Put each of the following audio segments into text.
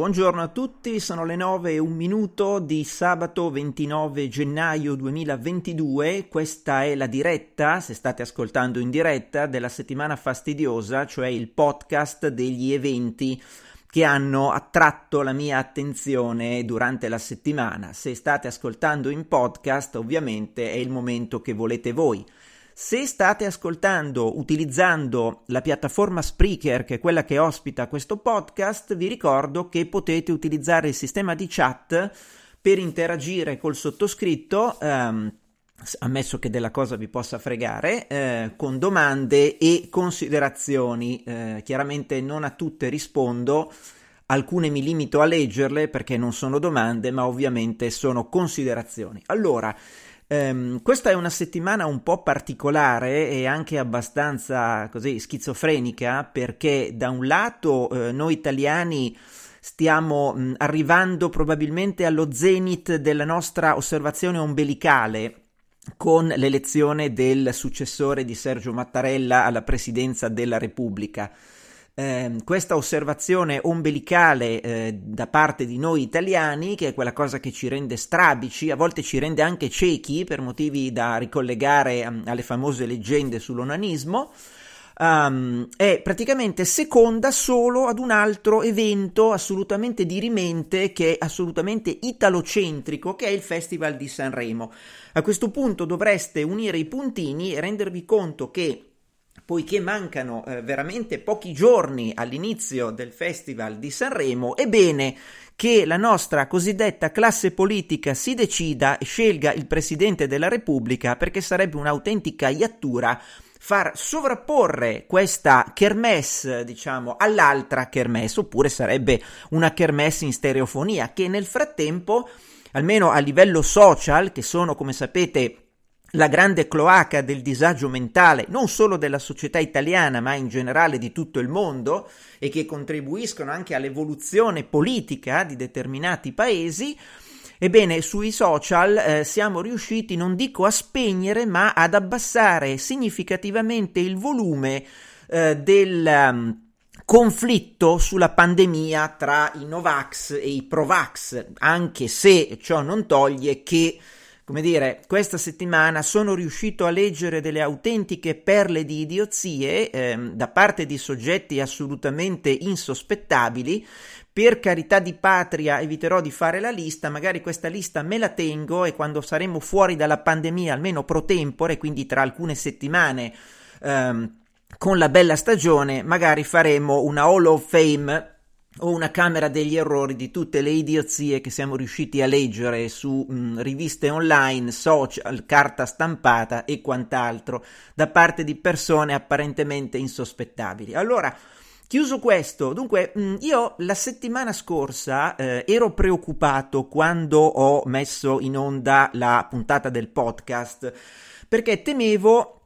Buongiorno a tutti, sono le 9 e un minuto di sabato 29 gennaio 2022, questa è la diretta, se state ascoltando in diretta, della settimana fastidiosa, cioè il podcast degli eventi che hanno attratto la mia attenzione durante la settimana. Se state ascoltando in podcast, ovviamente è il momento che volete voi. Se state ascoltando utilizzando la piattaforma Spreaker, che è quella che ospita questo podcast, vi ricordo che potete utilizzare il sistema di chat per interagire col sottoscritto. Ehm, ammesso che della cosa vi possa fregare, eh, con domande e considerazioni. Eh, chiaramente non a tutte rispondo, alcune mi limito a leggerle perché non sono domande, ma ovviamente sono considerazioni. Allora, Um, questa è una settimana un po' particolare e anche abbastanza così schizofrenica perché da un lato eh, noi italiani stiamo mh, arrivando probabilmente allo zenith della nostra osservazione ombelicale con l'elezione del successore di Sergio Mattarella alla presidenza della Repubblica eh, questa osservazione ombelicale eh, da parte di noi italiani, che è quella cosa che ci rende strabici, a volte ci rende anche ciechi per motivi da ricollegare um, alle famose leggende sull'onanismo, um, è praticamente seconda solo ad un altro evento assolutamente dirimente, che è assolutamente italocentrico, che è il Festival di Sanremo. A questo punto dovreste unire i puntini e rendervi conto che poiché mancano eh, veramente pochi giorni all'inizio del Festival di Sanremo, è bene che la nostra cosiddetta classe politica si decida e scelga il Presidente della Repubblica perché sarebbe un'autentica iattura far sovrapporre questa kermesse, diciamo, all'altra kermesse, oppure sarebbe una kermesse in stereofonia che nel frattempo, almeno a livello social, che sono, come sapete, la grande cloaca del disagio mentale non solo della società italiana ma in generale di tutto il mondo e che contribuiscono anche all'evoluzione politica di determinati paesi, ebbene sui social eh, siamo riusciti non dico a spegnere ma ad abbassare significativamente il volume eh, del um, conflitto sulla pandemia tra i Novax e i Provax, anche se ciò non toglie che come dire, questa settimana sono riuscito a leggere delle autentiche perle di idiozie ehm, da parte di soggetti assolutamente insospettabili. Per carità di patria eviterò di fare la lista, magari questa lista me la tengo e quando saremo fuori dalla pandemia, almeno pro tempore, quindi tra alcune settimane, ehm, con la bella stagione, magari faremo una Hall of Fame o una camera degli errori di tutte le idiozie che siamo riusciti a leggere su mh, riviste online, social, carta stampata e quant'altro da parte di persone apparentemente insospettabili. Allora, Chiuso questo, dunque mm, io la settimana scorsa eh, ero preoccupato quando ho messo in onda la puntata del podcast perché temevo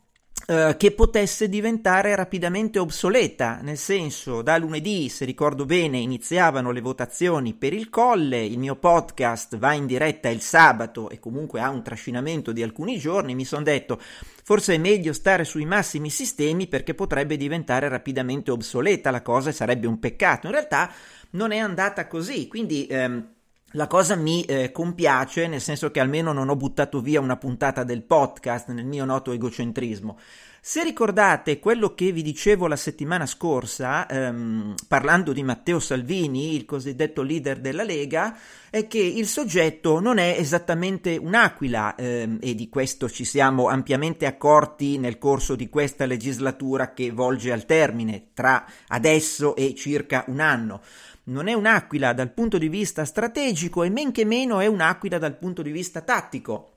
Uh, che potesse diventare rapidamente obsoleta, nel senso da lunedì, se ricordo bene, iniziavano le votazioni per il colle, il mio podcast va in diretta il sabato e comunque ha un trascinamento di alcuni giorni, mi sono detto forse è meglio stare sui massimi sistemi perché potrebbe diventare rapidamente obsoleta la cosa e sarebbe un peccato. In realtà non è andata così, quindi... Ehm, la cosa mi eh, compiace, nel senso che almeno non ho buttato via una puntata del podcast nel mio noto egocentrismo. Se ricordate quello che vi dicevo la settimana scorsa, ehm, parlando di Matteo Salvini, il cosiddetto leader della Lega, è che il soggetto non è esattamente un'aquila ehm, e di questo ci siamo ampiamente accorti nel corso di questa legislatura che volge al termine tra adesso e circa un anno non è un'aquila dal punto di vista strategico e men che meno è un'aquila dal punto di vista tattico.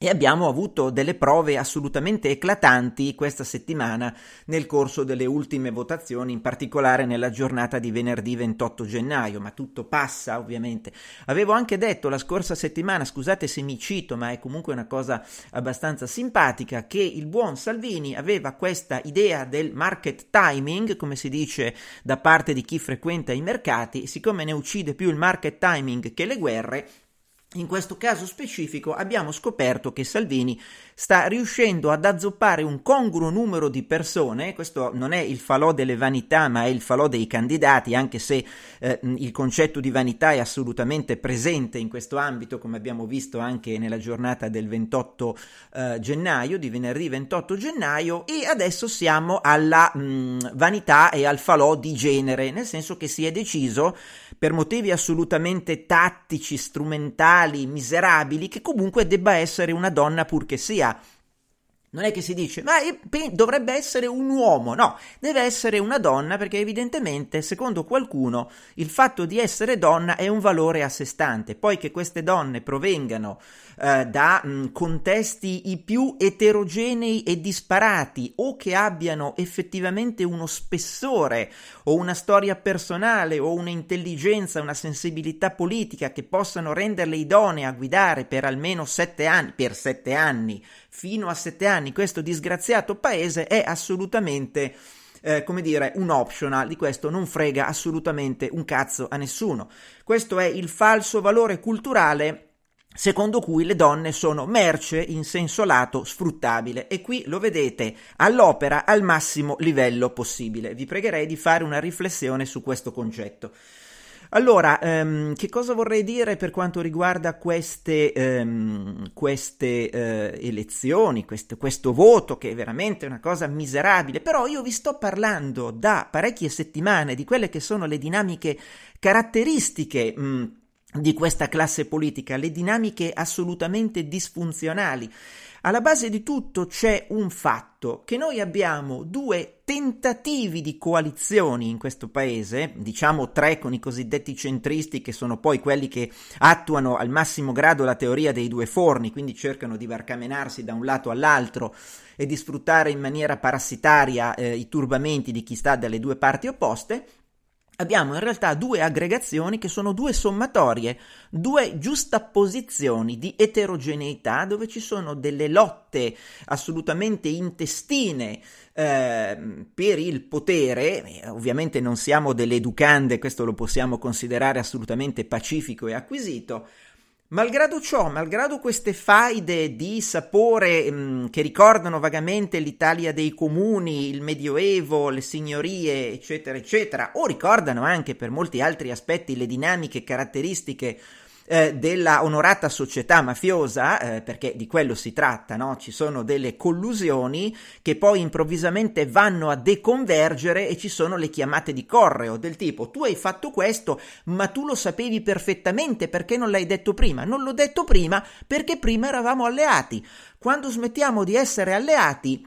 E abbiamo avuto delle prove assolutamente eclatanti questa settimana nel corso delle ultime votazioni, in particolare nella giornata di venerdì 28 gennaio, ma tutto passa ovviamente. Avevo anche detto la scorsa settimana, scusate se mi cito, ma è comunque una cosa abbastanza simpatica, che il buon Salvini aveva questa idea del market timing, come si dice da parte di chi frequenta i mercati, siccome ne uccide più il market timing che le guerre, in questo caso specifico abbiamo scoperto che Salvini sta riuscendo ad azzoppare un congruo numero di persone, questo non è il falò delle vanità ma è il falò dei candidati, anche se eh, il concetto di vanità è assolutamente presente in questo ambito, come abbiamo visto anche nella giornata del 28 eh, gennaio, di venerdì 28 gennaio, e adesso siamo alla mh, vanità e al falò di genere, nel senso che si è deciso per motivi assolutamente tattici, strumentali, miserabili, che comunque debba essere una donna pur che sia. Non è che si dice, ma dovrebbe essere un uomo, no, deve essere una donna perché evidentemente, secondo qualcuno, il fatto di essere donna è un valore a sé stante. Poi che queste donne provengano eh, da mh, contesti i più eterogenei e disparati o che abbiano effettivamente uno spessore o una storia personale o un'intelligenza, una sensibilità politica che possano renderle idonee a guidare per almeno sette anni, per sette anni, fino a sette anni questo disgraziato paese è assolutamente eh, come dire, un optional, di questo non frega assolutamente un cazzo a nessuno. Questo è il falso valore culturale secondo cui le donne sono merce in senso lato sfruttabile e qui lo vedete all'opera al massimo livello possibile. Vi pregherei di fare una riflessione su questo concetto. Allora, ehm, che cosa vorrei dire per quanto riguarda queste, ehm, queste eh, elezioni, questo, questo voto, che è veramente una cosa miserabile, però io vi sto parlando da parecchie settimane di quelle che sono le dinamiche caratteristiche mh, di questa classe politica, le dinamiche assolutamente disfunzionali. Alla base di tutto c'è un fatto, che noi abbiamo due tentativi di coalizioni in questo paese, diciamo tre con i cosiddetti centristi che sono poi quelli che attuano al massimo grado la teoria dei due forni, quindi cercano di barcamenarsi da un lato all'altro e di sfruttare in maniera parassitaria eh, i turbamenti di chi sta dalle due parti opposte, abbiamo in realtà due aggregazioni che sono due sommatorie, due giustapposizioni di eterogeneità dove ci sono delle lotte assolutamente intestine eh, per il potere, ovviamente non siamo delle educande, questo lo possiamo considerare assolutamente pacifico e acquisito, Malgrado ciò, malgrado queste faide di sapore mh, mm, che ricordano vagamente l'Italia dei comuni, il Medioevo, le signorie, eccetera, eccetera, o ricordano anche per molti altri aspetti le dinamiche caratteristiche eh, della onorata società mafiosa, eh, perché di quello si tratta, no? Ci sono delle collusioni che poi improvvisamente vanno a deconvergere e ci sono le chiamate di correo del tipo tu hai fatto questo, ma tu lo sapevi perfettamente perché non l'hai detto prima? Non l'ho detto prima perché prima eravamo alleati. Quando smettiamo di essere alleati,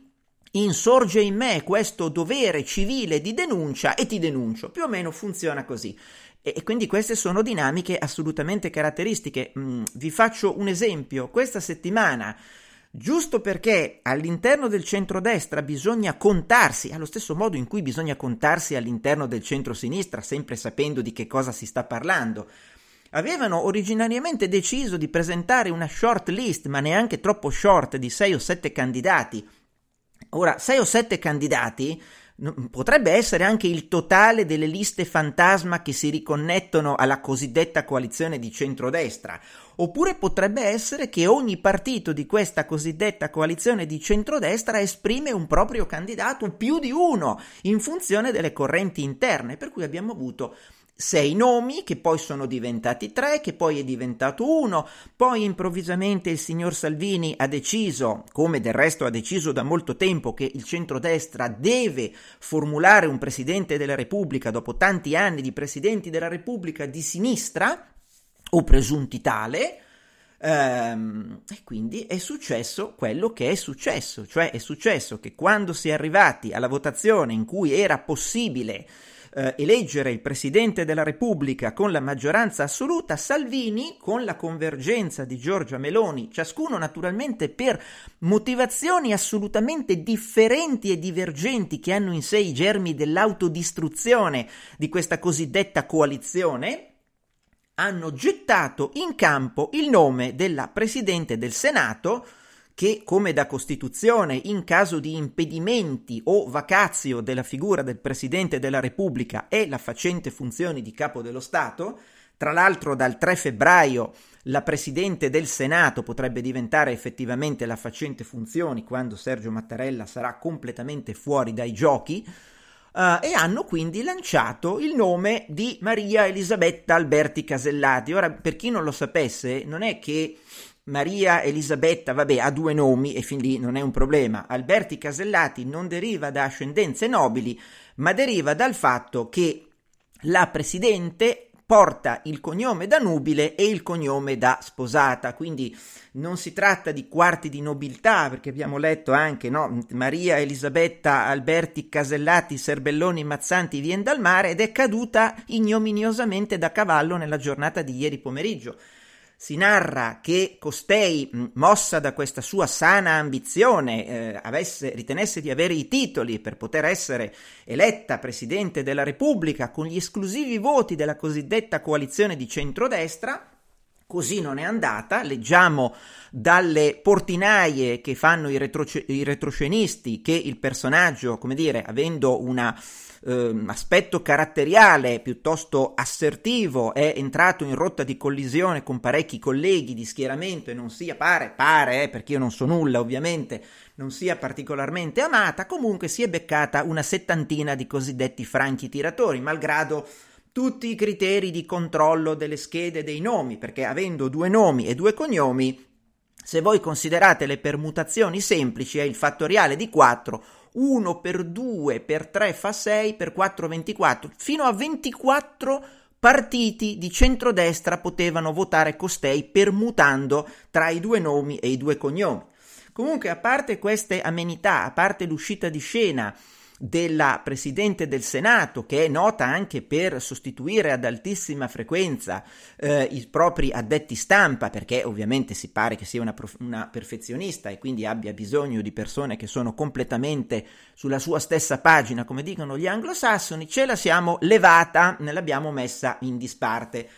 insorge in me questo dovere civile di denuncia e ti denuncio. Più o meno funziona così. E, quindi queste sono dinamiche assolutamente caratteristiche. Mm, vi faccio un esempio. Questa settimana giusto perché all'interno del centrodestra bisogna contarsi, allo stesso modo in cui bisogna contarsi all'interno del centro-sinistra, sempre sapendo di che cosa si sta parlando. Avevano originariamente deciso di presentare una short list, ma neanche troppo short, di 6 o 7 candidati. Ora, 6 o 7 candidati potrebbe essere anche il totale delle liste fantasma che si riconnettono alla cosiddetta coalizione di centrodestra, oppure potrebbe essere che ogni partito di questa cosiddetta coalizione di centrodestra esprime un proprio candidato, più di uno, in funzione delle correnti interne, per cui abbiamo avuto sei nomi che poi sono diventati tre, che poi è diventato uno, poi improvvisamente il signor Salvini ha deciso, come del resto ha deciso da molto tempo, che il centrodestra deve formulare un presidente della Repubblica dopo tanti anni di presidenti della Repubblica di sinistra, o presunti tale, ehm, e quindi è successo quello che è successo, cioè è successo che quando si è arrivati alla votazione in cui era possibile eh, eleggere il Presidente della Repubblica con la maggioranza assoluta, Salvini, con la convergenza di Giorgia Meloni, ciascuno naturalmente per motivazioni assolutamente differenti e divergenti che hanno in sé i germi dell'autodistruzione di questa cosiddetta coalizione, hanno gettato in campo il nome della Presidente del Senato, che, come da Costituzione, in caso di impedimenti o vacazio della figura del Presidente della Repubblica è la facente funzione di capo dello Stato, tra l'altro dal 3 febbraio la Presidente del Senato potrebbe diventare effettivamente la facente funzioni quando Sergio Mattarella sarà completamente fuori dai giochi, Uh, e hanno quindi lanciato il nome di Maria Elisabetta Alberti Casellati. Ora, per chi non lo sapesse, non è che Maria Elisabetta, vabbè, ha due nomi e fin lì non è un problema. Alberti Casellati non deriva da ascendenze nobili, ma deriva dal fatto che la presidente porta il cognome da nubile e il cognome da sposata, quindi non si tratta di quarti di nobiltà, perché abbiamo letto anche no? Maria Elisabetta Alberti Casellati Serbelloni Mazzanti vien dal mare ed è caduta ignominiosamente da cavallo nella giornata di ieri pomeriggio si narra che costei, mossa da questa sua sana ambizione, eh, avesse, ritenesse di avere i titoli per poter essere eletta Presidente della Repubblica con gli esclusivi voti della cosiddetta coalizione di centrodestra, Così non è andata, leggiamo dalle portinaie che fanno i, retroce- i retroscenisti che il personaggio, come dire, avendo una eh, aspetto caratteriale piuttosto assertivo è entrato in rotta di collisione con parecchi colleghi di schieramento e non sia pare, pare eh, perché io non so nulla ovviamente, non sia particolarmente amata, comunque si è beccata una settantina di cosiddetti franchi tiratori, malgrado tutti i criteri di controllo delle schede dei nomi, perché avendo due nomi e due cognomi, se voi considerate le permutazioni semplici è il fattoriale di 4 1 per 2 per 3 fa 6 per 4 24 fino a 24 partiti di centrodestra potevano votare costei permutando tra i due nomi e i due cognomi. Comunque, a parte queste amenità, a parte l'uscita di scena della Presidente del Senato, che è nota anche per sostituire ad altissima frequenza eh, i propri addetti stampa, perché ovviamente si pare che sia una, prof- una perfezionista e quindi abbia bisogno di persone che sono completamente sulla sua stessa pagina, come dicono gli anglosassoni, ce la siamo levata, ne l'abbiamo messa in disparte.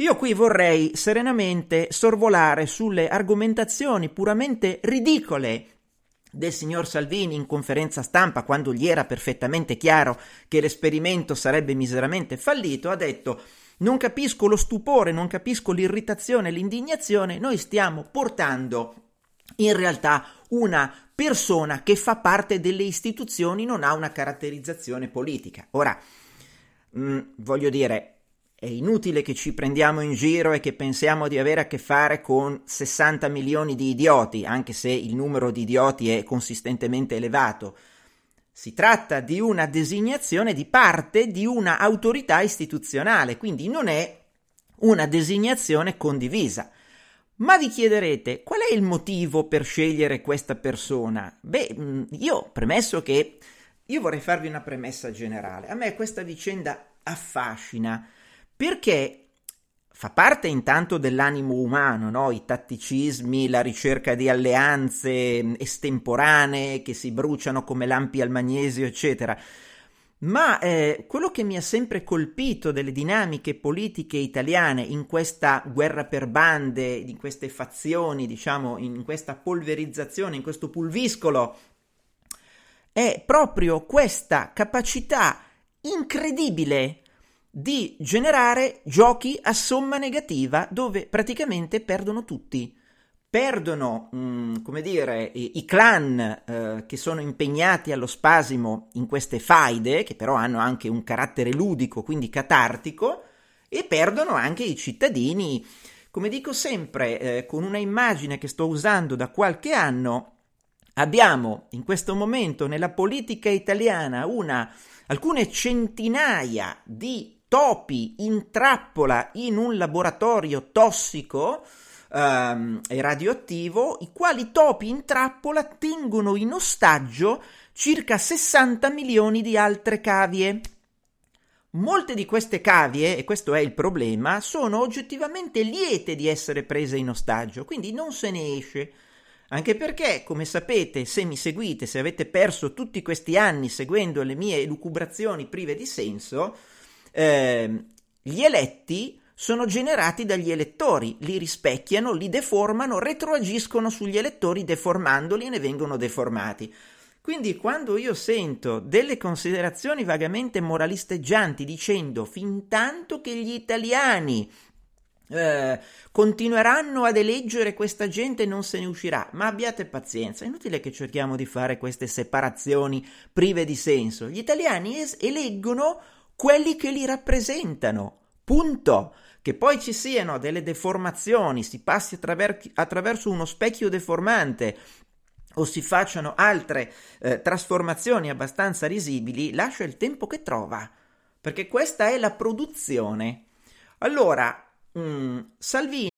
Io qui vorrei serenamente sorvolare sulle argomentazioni puramente ridicole del signor Salvini in conferenza stampa quando gli era perfettamente chiaro che l'esperimento sarebbe miseramente fallito, ha detto non capisco lo stupore, non capisco l'irritazione, l'indignazione, noi stiamo portando in realtà una persona che fa parte delle istituzioni, non ha una caratterizzazione politica. Ora, mh, mm, voglio dire, è inutile che ci prendiamo in giro e che pensiamo di avere a che fare con 60 milioni di idioti, anche se il numero di idioti è consistentemente elevato. Si tratta di una designazione di parte di una autorità istituzionale, quindi non è una designazione condivisa. Ma vi chiederete qual è il motivo per scegliere questa persona? Beh, mm, io premesso che io vorrei farvi una premessa generale. A me questa vicenda affascina perché fa parte intanto dell'animo umano, no? i tatticismi, la ricerca di alleanze mm, estemporanee che si bruciano come lampi al magnesio, eccetera. Ma eh, quello che mi ha sempre colpito delle dinamiche politiche italiane in questa guerra per bande, in queste fazioni, diciamo, in questa polverizzazione, in questo pulviscolo, è proprio questa capacità incredibile di generare giochi a somma negativa dove praticamente perdono tutti. Perdono, mh, mm, come dire, i, i clan eh, che sono impegnati allo spasimo in queste faide, che però hanno anche un carattere ludico, quindi catartico, e perdono anche i cittadini. Come dico sempre, eh, con una immagine che sto usando da qualche anno, abbiamo in questo momento nella politica italiana una, alcune centinaia di topi in trappola in un laboratorio tossico ehm, e radioattivo, i quali topi in trappola tengono in ostaggio circa 60 milioni di altre cavie. Molte di queste cavie, e questo è il problema, sono oggettivamente liete di essere prese in ostaggio, quindi non se ne esce. Anche perché, come sapete, se mi seguite, se avete perso tutti questi anni seguendo le mie elucubrazioni prive di senso, eh, gli eletti sono generati dagli elettori, li rispecchiano, li deformano, retroagiscono sugli elettori deformandoli e ne vengono deformati. Quindi quando io sento delle considerazioni vagamente moralisteggianti dicendo fin tanto che gli italiani eh, continueranno ad eleggere questa gente non se ne uscirà. Ma abbiate pazienza, è inutile che cerchiamo di fare queste separazioni prive di senso. Gli italiani es- eleggono quelli che li rappresentano. Punto. Che poi ci siano delle deformazioni, si passi attraver- attraverso uno specchio deformante o si facciano altre eh, trasformazioni abbastanza risibili, lascia il tempo che trova. Perché questa è la produzione. Allora, Mm, Salvini.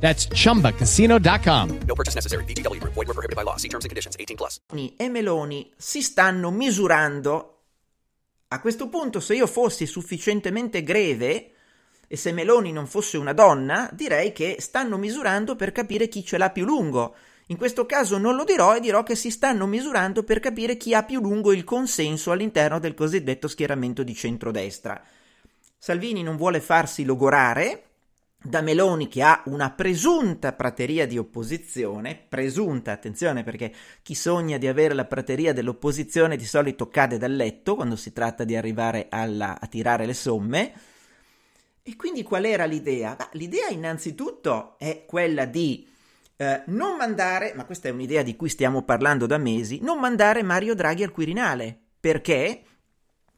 That's chumbacasino.com. No purchase necessary. BGW. Void were prohibited by law. See terms and conditions 18 plus. E Meloni si stanno misurando. A questo punto, se io fossi sufficientemente greve e se Meloni non fosse una donna, direi che stanno misurando per capire chi ce l'ha più lungo. In questo caso non lo dirò e dirò che si stanno misurando per capire chi ha più lungo il consenso all'interno del cosiddetto schieramento di centrodestra. Salvini non vuole farsi logorare da Meloni che ha una presunta prateria di opposizione, presunta, attenzione perché chi sogna di avere la prateria dell'opposizione di solito cade dal letto quando si tratta di arrivare alla, a tirare le somme. E quindi qual era l'idea? Ah, l'idea innanzitutto è quella di eh, non mandare, ma questa è un'idea di cui stiamo parlando da mesi, non mandare Mario Draghi al Quirinale. Perché?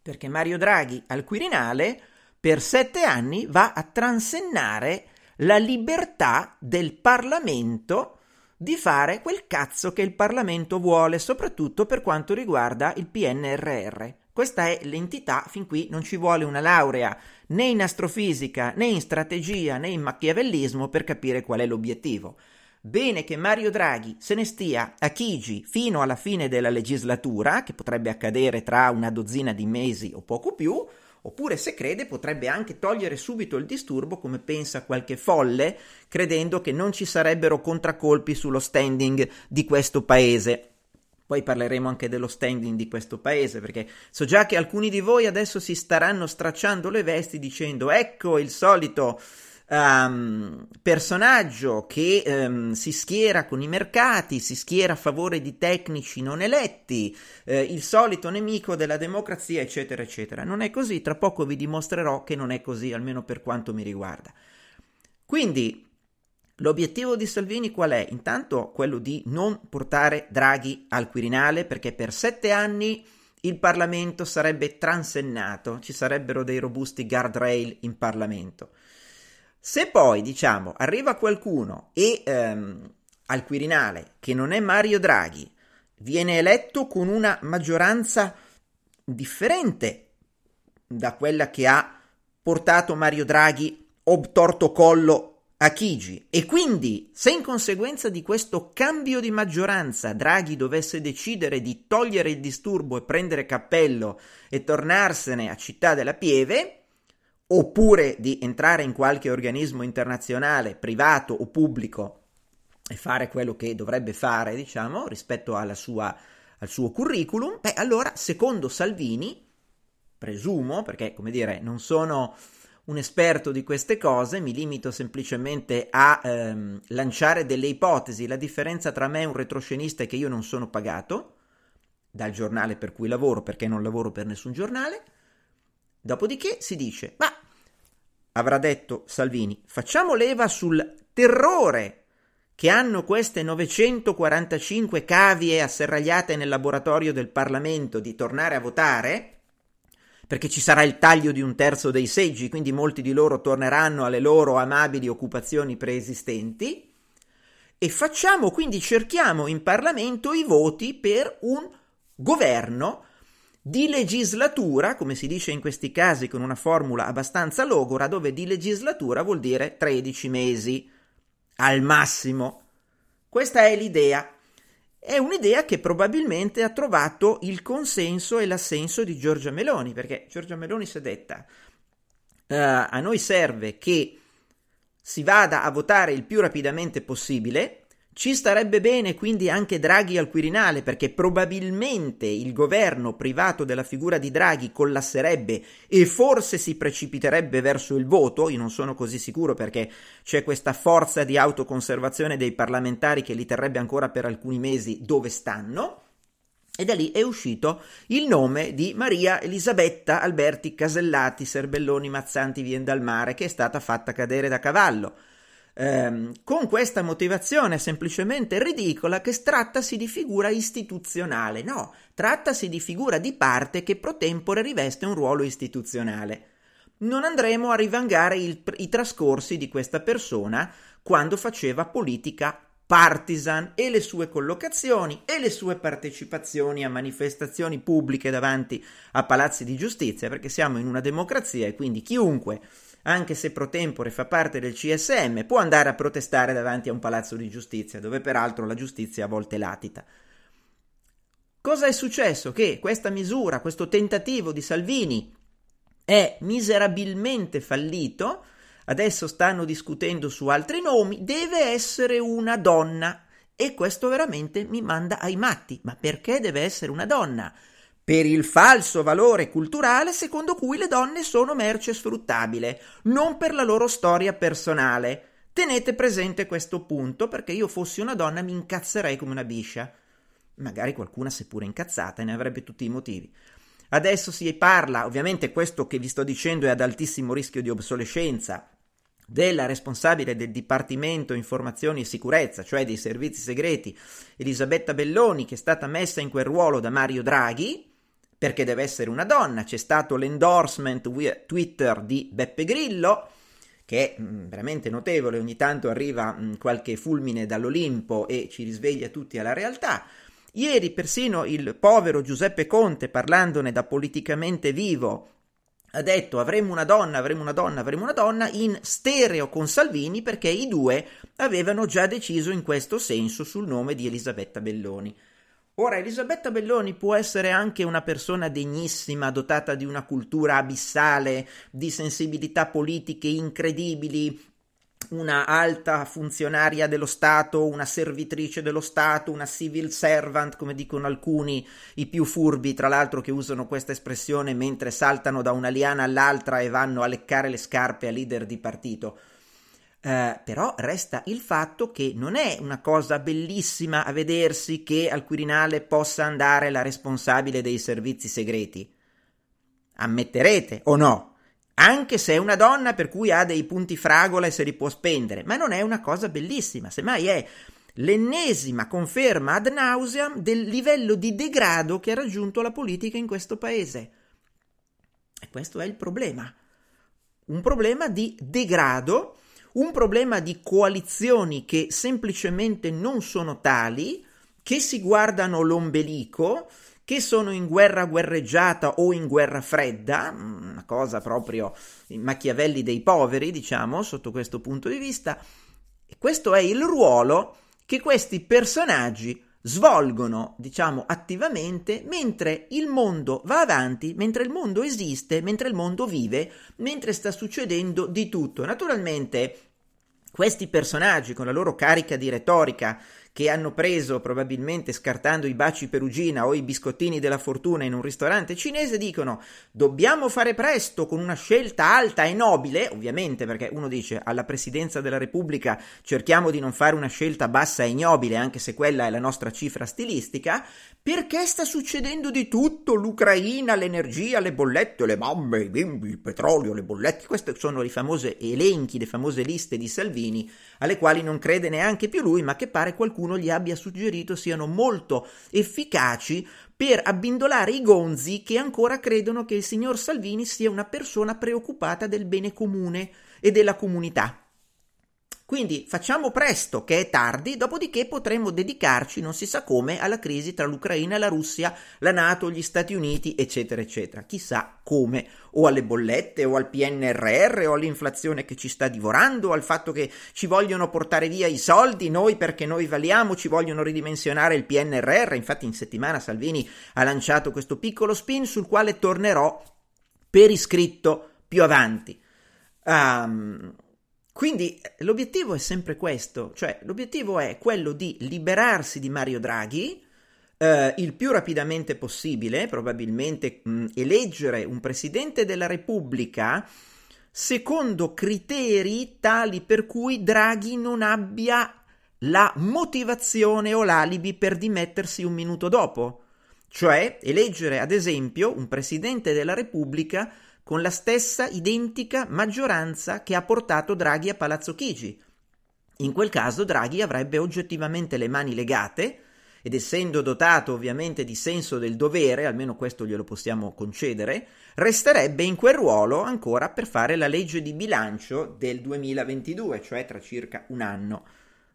Perché Mario Draghi al Quirinale per sette anni va a transennare la libertà del Parlamento di fare quel cazzo che il Parlamento vuole, soprattutto per quanto riguarda il PNRR. Questa è l'entità, fin qui non ci vuole una laurea né in astrofisica, né in strategia, né in machiavellismo per capire qual è l'obiettivo. Bene che Mario Draghi se ne stia a Chigi fino alla fine della legislatura, che potrebbe accadere tra una dozzina di mesi o poco più, Oppure, se crede, potrebbe anche togliere subito il disturbo, come pensa qualche folle, credendo che non ci sarebbero contraccolpi sullo standing di questo paese. Poi parleremo anche dello standing di questo paese, perché so già che alcuni di voi adesso si staranno stracciando le vesti dicendo ecco il solito um, personaggio che um, si schiera con i mercati, si schiera a favore di tecnici non eletti, eh, il solito nemico della democrazia, eccetera, eccetera. Non è così, tra poco vi dimostrerò che non è così, almeno per quanto mi riguarda. Quindi, L'obiettivo di Salvini qual è? Intanto quello di non portare Draghi al Quirinale perché per sette anni il Parlamento sarebbe transennato, ci sarebbero dei robusti guardrail in Parlamento. Se poi, diciamo, arriva qualcuno e ehm, al Quirinale, che non è Mario Draghi, viene eletto con una maggioranza differente da quella che ha portato Mario Draghi obtorto collo a Chigi. E quindi se in conseguenza di questo cambio di maggioranza Draghi dovesse decidere di togliere il disturbo e prendere cappello e tornarsene a Città della Pieve, oppure di entrare in qualche organismo internazionale, privato o pubblico, e fare quello che dovrebbe fare, diciamo, rispetto sua, al suo curriculum, beh, allora, secondo Salvini, presumo, perché, come dire, non sono un esperto di queste cose, mi limito semplicemente a ehm, lanciare delle ipotesi. La differenza tra me e un retroscenista è che io non sono pagato dal giornale per cui lavoro, perché non lavoro per nessun giornale. Dopodiché si dice, ma avrà detto Salvini, facciamo leva sul terrore che hanno queste 945 cavie asserragliate nel laboratorio del Parlamento di tornare a votare, perché ci sarà il taglio di un terzo dei seggi, quindi molti di loro torneranno alle loro amabili occupazioni preesistenti, e facciamo quindi cerchiamo in Parlamento i voti per un governo di legislatura, come si dice in questi casi con una formula abbastanza logora, dove di legislatura vuol dire 13 mesi al massimo. Questa è l'idea. È un'idea che probabilmente ha trovato il consenso e l'assenso di Giorgia Meloni, perché Giorgia Meloni si è detta uh, a noi serve che si vada a votare il più rapidamente possibile, ci starebbe bene quindi anche Draghi al Quirinale perché probabilmente il governo privato della figura di Draghi collasserebbe e forse si precipiterebbe verso il voto, io non sono così sicuro perché c'è questa forza di autoconservazione dei parlamentari che li terrebbe ancora per alcuni mesi dove stanno. E da lì è uscito il nome di Maria Elisabetta Alberti Casellati Serbelloni Mazzanti Vien dal Mare, che è stata fatta cadere da cavallo ehm, con questa motivazione semplicemente ridicola che trattasi di figura istituzionale. No, trattasi di figura di parte che pro tempore riveste un ruolo istituzionale. Non andremo a rivangare il, i trascorsi di questa persona quando faceva politica partisan e le sue collocazioni e le sue partecipazioni a manifestazioni pubbliche davanti a palazzi di giustizia, perché siamo in una democrazia e quindi chiunque anche se pro tempore fa parte del CSM, può andare a protestare davanti a un palazzo di giustizia, dove peraltro la giustizia a volte latita. Cosa è successo? Che questa misura, questo tentativo di Salvini è miserabilmente fallito, adesso stanno discutendo su altri nomi, deve essere una donna. E questo veramente mi manda ai matti. Ma perché deve essere una donna? Per il falso valore culturale secondo cui le donne sono merce sfruttabile, non per la loro storia personale. Tenete presente questo punto perché io fossi una donna mi incazzerei come una biscia. Magari qualcuna seppure incazzata ne avrebbe tutti i motivi. Adesso si parla, ovviamente questo che vi sto dicendo è ad altissimo rischio di obsolescenza, della responsabile del Dipartimento Informazioni e Sicurezza, cioè dei servizi segreti, Elisabetta Belloni, che è stata messa in quel ruolo da Mario Draghi, perché deve essere una donna. C'è stato l'endorsement Twitter di Beppe Grillo, che è mm, veramente notevole, ogni tanto arriva mm, qualche fulmine dall'Olimpo e ci risveglia tutti alla realtà. Ieri persino il povero Giuseppe Conte, parlandone da politicamente vivo, ha detto avremo una donna, avremo una donna, avremo una donna in stereo con Salvini perché i due avevano già deciso in questo senso sul nome di Elisabetta Belloni. Ora, Elisabetta Belloni può essere anche una persona degnissima, dotata di una cultura abissale, di sensibilità politiche incredibili, una alta funzionaria dello Stato, una servitrice dello Stato, una civil servant, come dicono alcuni, i più furbi, tra l'altro, che usano questa espressione mentre saltano da una liana all'altra e vanno a leccare le scarpe a leader di partito. Uh, però resta il fatto che non è una cosa bellissima a vedersi che al Quirinale possa andare la responsabile dei servizi segreti. Ammetterete o no? Anche se è una donna per cui ha dei punti fragola e se li può spendere, ma non è una cosa bellissima, semmai è l'ennesima conferma ad nauseam del livello di degrado che ha raggiunto la politica in questo paese. E questo è il problema. Un problema di degrado un problema di coalizioni che semplicemente non sono tali, che si guardano l'ombelico, che sono in guerra guerreggiata o in guerra fredda, una cosa proprio Machiavelli dei poveri, diciamo, sotto questo punto di vista. E questo è il ruolo che questi personaggi svolgono, diciamo, attivamente mentre il mondo va avanti, mentre il mondo esiste, mentre il mondo vive, mentre sta succedendo di tutto. Naturalmente questi personaggi con la loro carica di retorica che hanno preso probabilmente scartando i baci perugina o i biscottini della fortuna in un ristorante cinese dicono dobbiamo fare presto con una scelta alta e nobile, ovviamente perché uno dice alla presidenza della Repubblica cerchiamo di non fare una scelta bassa e ignobile anche se quella è la nostra cifra stilistica, perché sta succedendo di tutto, l'Ucraina, l'energia, le bollette, le mamme, i bimbi, il petrolio, le bollette, questi sono i famosi elenchi, le famose liste di Salvini alle quali non crede neanche più lui, ma che pare qualcuno gli abbia suggerito siano molto efficaci per abbindolare i gonzi che ancora credono che il signor Salvini sia una persona preoccupata del bene comune e della comunità. Quindi facciamo presto che è tardi, dopodiché potremo dedicarci, non si sa come, alla crisi tra l'Ucraina la Russia, la Nato, gli Stati Uniti, eccetera, eccetera. Chissà come, o alle bollette, o al PNRR, o all'inflazione che ci sta divorando, o al fatto che ci vogliono portare via i soldi, noi perché noi valiamo, ci vogliono ridimensionare il PNRR. Infatti in settimana Salvini ha lanciato questo piccolo spin sul quale tornerò per iscritto più avanti. Um, quindi eh, l'obiettivo è sempre questo, cioè l'obiettivo è quello di liberarsi di Mario Draghi eh, il più rapidamente possibile, probabilmente mh, eleggere un presidente della Repubblica secondo criteri tali per cui Draghi non abbia la motivazione o l'alibi per dimettersi un minuto dopo, cioè eleggere ad esempio un presidente della Repubblica con la stessa identica maggioranza che ha portato Draghi a Palazzo Chigi. In quel caso Draghi avrebbe oggettivamente le mani legate ed essendo dotato ovviamente di senso del dovere, almeno questo glielo possiamo concedere, resterebbe in quel ruolo ancora per fare la legge di bilancio del 2022, cioè tra circa un anno.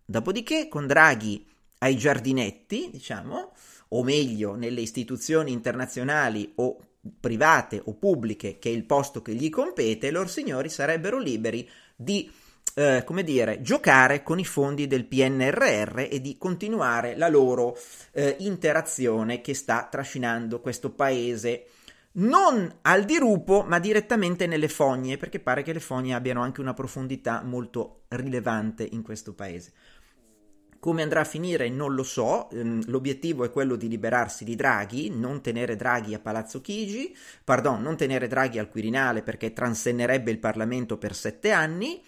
Dopodiché con Draghi ai giardinetti, diciamo, o meglio nelle istituzioni internazionali o private o pubbliche che è il posto che gli compete, loro signori sarebbero liberi di eh, come dire, giocare con i fondi del PNRR e di continuare la loro eh, interazione che sta trascinando questo paese non al dirupo, ma direttamente nelle fogne, perché pare che le fogne abbiano anche una profondità molto rilevante in questo paese. Come andrà a finire non lo so, ehm, l'obiettivo è quello di liberarsi di Draghi, non tenere Draghi a Palazzo Chigi, pardon, non tenere Draghi al Quirinale perché transennerebbe il Parlamento per sette anni,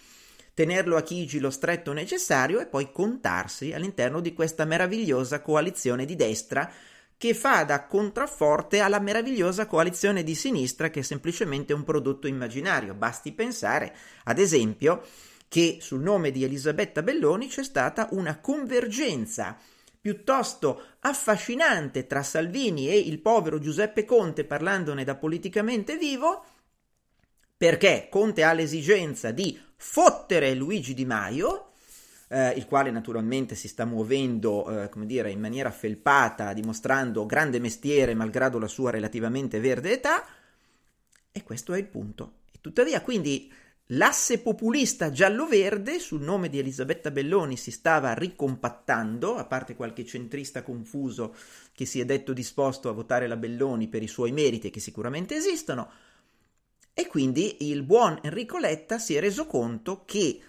tenerlo a Chigi lo stretto necessario e poi contarsi all'interno di questa meravigliosa coalizione di destra che fa da contrafforte alla meravigliosa coalizione di sinistra che è semplicemente un prodotto immaginario. Basti pensare, ad esempio, che sul nome di Elisabetta Belloni c'è stata una convergenza piuttosto affascinante tra Salvini e il povero Giuseppe Conte parlandone da politicamente vivo, perché Conte ha l'esigenza di fottere Luigi Di Maio, eh, il quale naturalmente si sta muovendo, eh, come dire, in maniera felpata, dimostrando grande mestiere malgrado la sua relativamente verde età, e questo è il punto. E tuttavia, quindi L'asse populista giallo-verde sul nome di Elisabetta Belloni si stava ricompattando, a parte qualche centrista confuso che si è detto disposto a votare la Belloni per i suoi meriti, che sicuramente esistono, e quindi il buon Enrico Letta si è reso conto che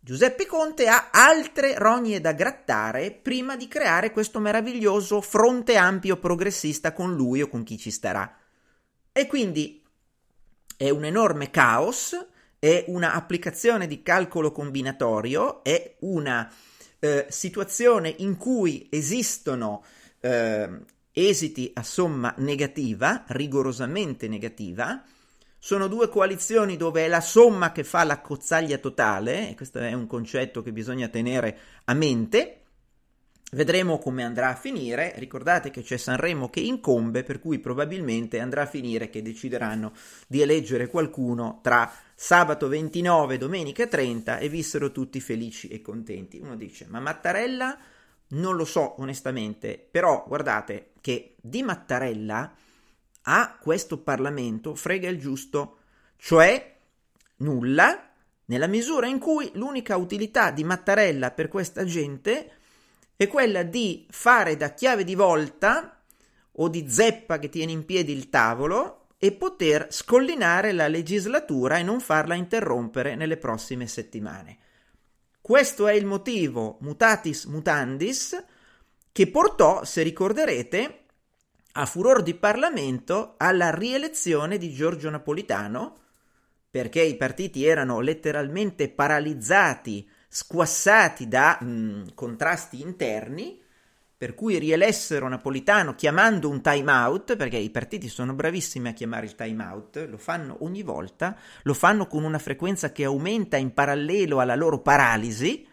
Giuseppe Conte ha altre rogne da grattare prima di creare questo meraviglioso fronte ampio progressista con lui o con chi ci starà. E quindi è un enorme caos è una applicazione di calcolo combinatorio, è una eh, situazione in cui esistono eh, esiti a somma negativa, rigorosamente negativa, sono due coalizioni dove è la somma che fa la cozzaglia totale, e questo è un concetto che bisogna tenere a mente, Vedremo come andrà a finire. Ricordate che c'è Sanremo che incombe, per cui probabilmente andrà a finire che decideranno di eleggere qualcuno tra sabato 29 e domenica 30 e vissero tutti felici e contenti. Uno dice: Ma Mattarella non lo so onestamente, però guardate che di Mattarella a questo Parlamento frega il giusto, cioè nulla, nella misura in cui l'unica utilità di Mattarella per questa gente è quella di fare da chiave di volta o di zeppa che tiene in piedi il tavolo e poter scollinare la legislatura e non farla interrompere nelle prossime settimane. Questo è il motivo, mutatis mutandis, che portò, se ricorderete, a furor di Parlamento alla rielezione di Giorgio Napolitano, perché i partiti erano letteralmente paralizzati squassati da mh, contrasti interni, per cui rielessero Napolitano chiamando un time out, perché i partiti sono bravissimi a chiamare il time out, lo fanno ogni volta, lo fanno con una frequenza che aumenta in parallelo alla loro paralisi.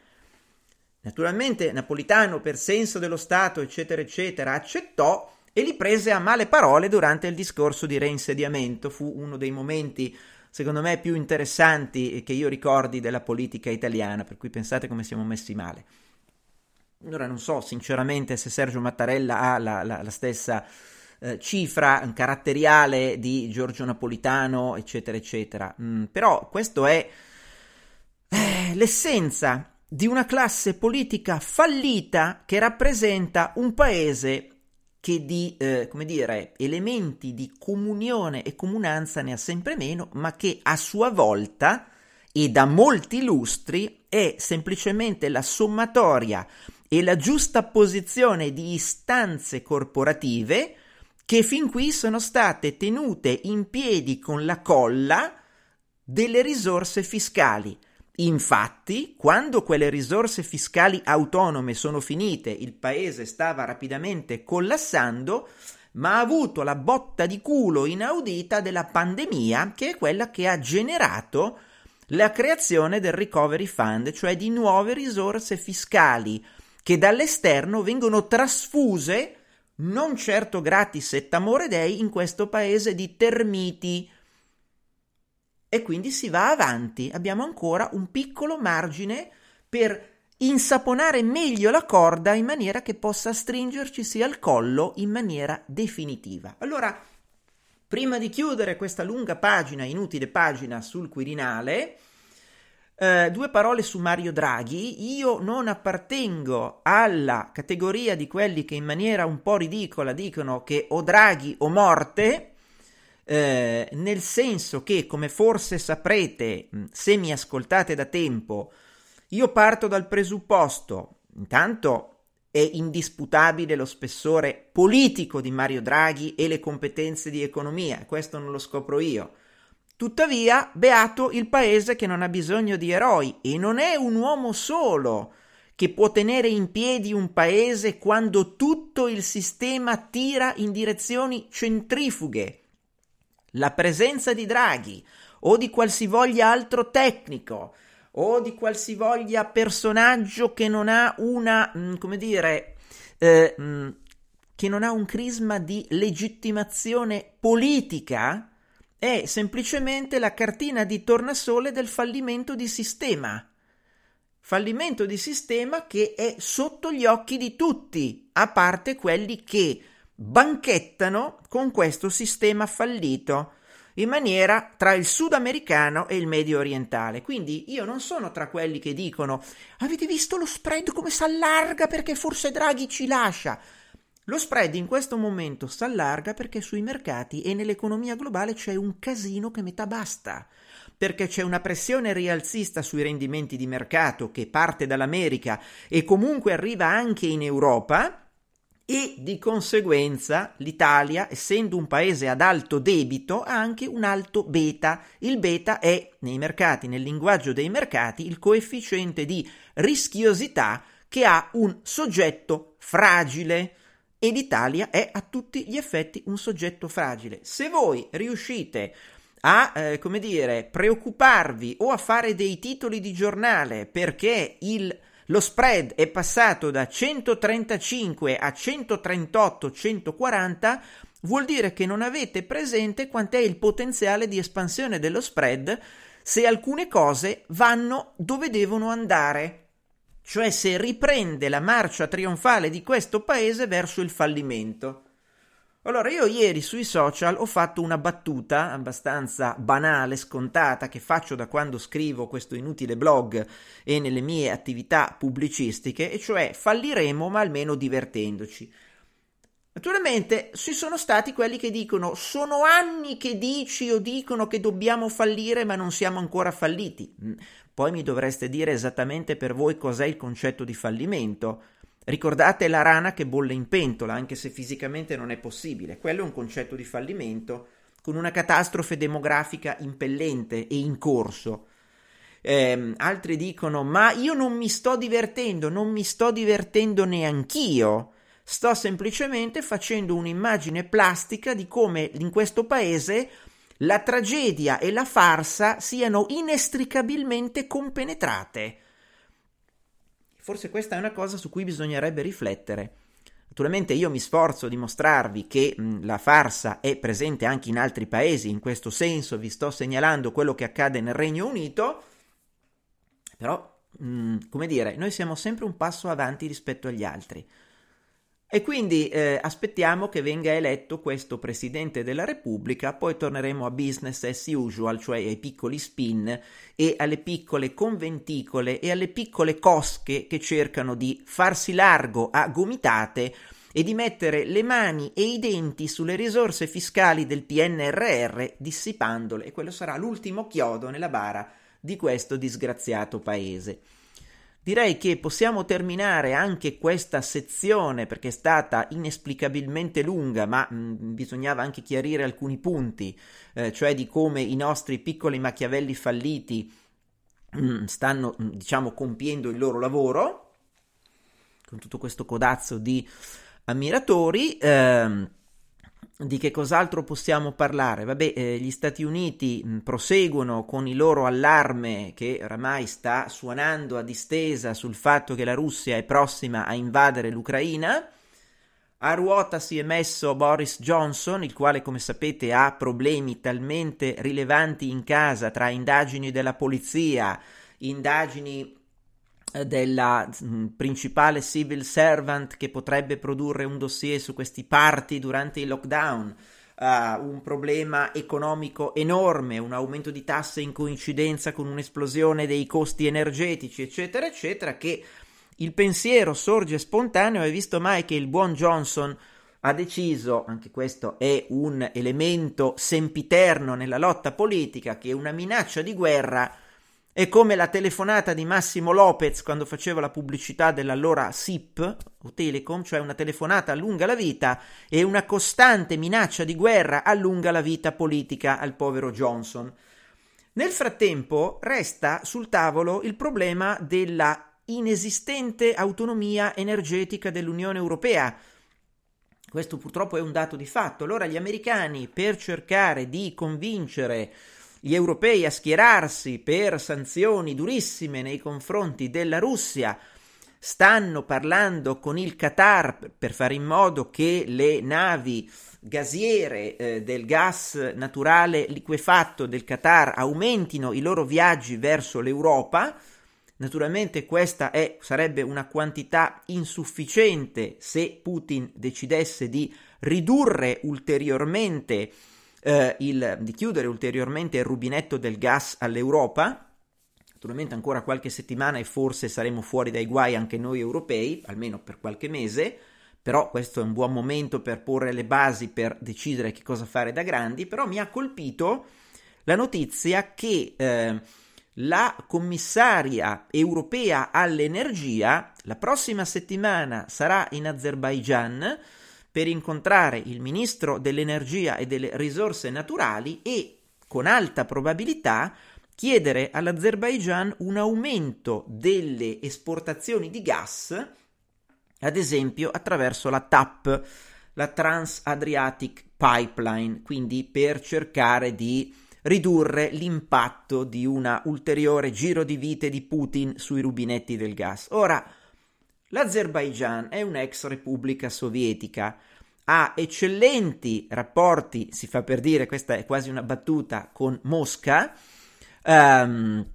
Naturalmente Napolitano, per senso dello Stato, eccetera, eccetera, accettò e li prese a male parole durante il discorso di reinsediamento. Fu uno dei momenti secondo me più interessanti che io ricordi della politica italiana, per cui pensate come siamo messi male. Ora non so sinceramente se Sergio Mattarella ha la, la, la stessa eh, cifra caratteriale di Giorgio Napolitano, eccetera, eccetera. Mm, però questo è eh, l'essenza di una classe politica fallita che rappresenta un paese che di, eh, come dire, elementi di comunione e comunanza ne ha sempre meno, ma che a sua volta e da molti lustri è semplicemente la sommatoria e la giusta posizione di istanze corporative che fin qui sono state tenute in piedi con la colla delle risorse fiscali. Infatti, quando quelle risorse fiscali autonome sono finite, il paese stava rapidamente collassando, ma ha avuto la botta di culo inaudita della pandemia, che è quella che ha generato la creazione del Recovery Fund, cioè di nuove risorse fiscali che dall'esterno vengono trasfuse, non certo gratis et amore dei, in questo paese di termiti e quindi si va avanti. Abbiamo ancora un piccolo margine per insaponare meglio la corda in maniera che possa stringerci al collo in maniera definitiva. Allora, prima di chiudere questa lunga pagina, inutile pagina sul Quirinale, eh, due parole su Mario Draghi. Io non appartengo alla categoria di quelli che in maniera un po' ridicola dicono che o Draghi o morte, eh, nel senso che, come forse saprete se mi ascoltate da tempo, io parto dal presupposto, intanto è indisputabile lo spessore politico di Mario Draghi e le competenze di economia, questo non lo scopro io. Tuttavia, beato il paese che non ha bisogno di eroi e non è un uomo solo che può tenere in piedi un paese quando tutto il sistema tira in direzioni centrifughe la presenza di Draghi o di qualsivoglia altro tecnico o di qualsivoglia personaggio che non ha una, mm, come dire, eh, mm, che non ha un crisma di legittimazione politica, è semplicemente la cartina di tornasole del fallimento di sistema. Fallimento di sistema che è sotto gli occhi di tutti, a parte quelli che banchettano con questo sistema fallito in maniera tra il sudamericano e il medio orientale. Quindi io non sono tra quelli che dicono avete visto lo spread come si allarga perché forse Draghi ci lascia. Lo spread in questo momento si allarga perché sui mercati e nell'economia globale c'è un casino che metà basta. Perché c'è una pressione rialzista sui rendimenti di mercato che parte dall'America e comunque arriva anche in Europa e di conseguenza l'Italia, essendo un paese ad alto debito, ha anche un alto beta. Il beta è, nei mercati, nel linguaggio dei mercati, il coefficiente di rischiosità che ha un soggetto fragile e l'Italia è a tutti gli effetti un soggetto fragile. Se voi riuscite a, eh, come dire, preoccuparvi o a fare dei titoli di giornale perché il lo spread è passato da 135 a 138-140, vuol dire che non avete presente quant'è il potenziale di espansione dello spread se alcune cose vanno dove devono andare, cioè se riprende la marcia trionfale di questo paese verso il fallimento. Allora, io ieri sui social ho fatto una battuta abbastanza banale, scontata, che faccio da quando scrivo questo inutile blog e nelle mie attività pubblicistiche, e cioè falliremo ma almeno divertendoci. Naturalmente ci sono stati quelli che dicono sono anni che dici o dicono che dobbiamo fallire ma non siamo ancora falliti. Mm, poi mi dovreste dire esattamente per voi cos'è il concetto di fallimento. Ricordate la rana che bolle in pentola, anche se fisicamente non è possibile. Quello è un concetto di fallimento con una catastrofe demografica impellente e in corso. Eh, altri dicono: Ma io non mi sto divertendo, non mi sto divertendo neanch'io. Sto semplicemente facendo un'immagine plastica di come in questo paese la tragedia e la farsa siano inestricabilmente compenetrate. Forse questa è una cosa su cui bisognerebbe riflettere. Naturalmente io mi sforzo di mostrarvi che mh, la farsa è presente anche in altri paesi, in questo senso vi sto segnalando quello che accade nel Regno Unito, però, mh, come dire, noi siamo sempre un passo avanti rispetto agli altri. E quindi eh, aspettiamo che venga eletto questo Presidente della Repubblica, poi torneremo a business as usual, cioè ai piccoli spin e alle piccole conventicole e alle piccole cosche che cercano di farsi largo a gomitate e di mettere le mani e i denti sulle risorse fiscali del PNRR dissipandole e quello sarà l'ultimo chiodo nella bara di questo disgraziato paese. Direi che possiamo terminare anche questa sezione perché è stata inesplicabilmente lunga, ma mh, bisognava anche chiarire alcuni punti, eh, cioè di come i nostri piccoli Machiavelli falliti mh, stanno, mh, diciamo, compiendo il loro lavoro, con tutto questo codazzo di ammiratori. Eh, di che cos'altro possiamo parlare? Vabbè, eh, gli Stati Uniti mh, proseguono con il loro allarme che oramai sta suonando a distesa sul fatto che la Russia è prossima a invadere l'Ucraina. A ruota si è messo Boris Johnson, il quale, come sapete, ha problemi talmente rilevanti in casa tra indagini della polizia, indagini della mh, mm, principale civil servant che potrebbe produrre un dossier su questi party durante il lockdown, uh, un problema economico enorme, un aumento di tasse in coincidenza con un'esplosione dei costi energetici, eccetera, eccetera, che il pensiero sorge spontaneo. E visto mai che il buon Johnson ha deciso, anche questo è un elemento sempiterno nella lotta politica, che una minaccia di guerra è come la telefonata di Massimo Lopez quando faceva la pubblicità dell'allora SIP o Telecom, cioè una telefonata allunga la vita e una costante minaccia di guerra allunga la vita politica al povero Johnson. Nel frattempo resta sul tavolo il problema della inesistente autonomia energetica dell'Unione Europea. Questo purtroppo è un dato di fatto. Allora gli americani, per cercare di convincere gli europei a schierarsi per sanzioni durissime nei confronti della Russia, stanno parlando con il Qatar per fare in modo che le navi gasiere eh, del gas naturale liquefatto del Qatar aumentino i loro viaggi verso l'Europa. Naturalmente questa è, sarebbe una quantità insufficiente se Putin decidesse di ridurre ulteriormente eh, il, di chiudere ulteriormente il rubinetto del gas all'Europa. Naturalmente ancora qualche settimana e forse saremo fuori dai guai anche noi europei, almeno per qualche mese, però questo è un buon momento per porre le basi per decidere che cosa fare da grandi, però mi ha colpito la notizia che eh, la commissaria europea all'energia la prossima settimana sarà in Azerbaigian per incontrare il ministro dell'energia e delle risorse naturali e con alta probabilità chiedere all'Azerbaigian un aumento delle esportazioni di gas, ad esempio attraverso la TAP, la Trans-Adriatic Pipeline, quindi per cercare di ridurre l'impatto di un ulteriore giro di vite di Putin sui rubinetti del gas. Ora, l'Azerbaigian è un'ex repubblica sovietica, ha eccellenti rapporti, si fa per dire, questa è quasi una battuta, con Mosca, um,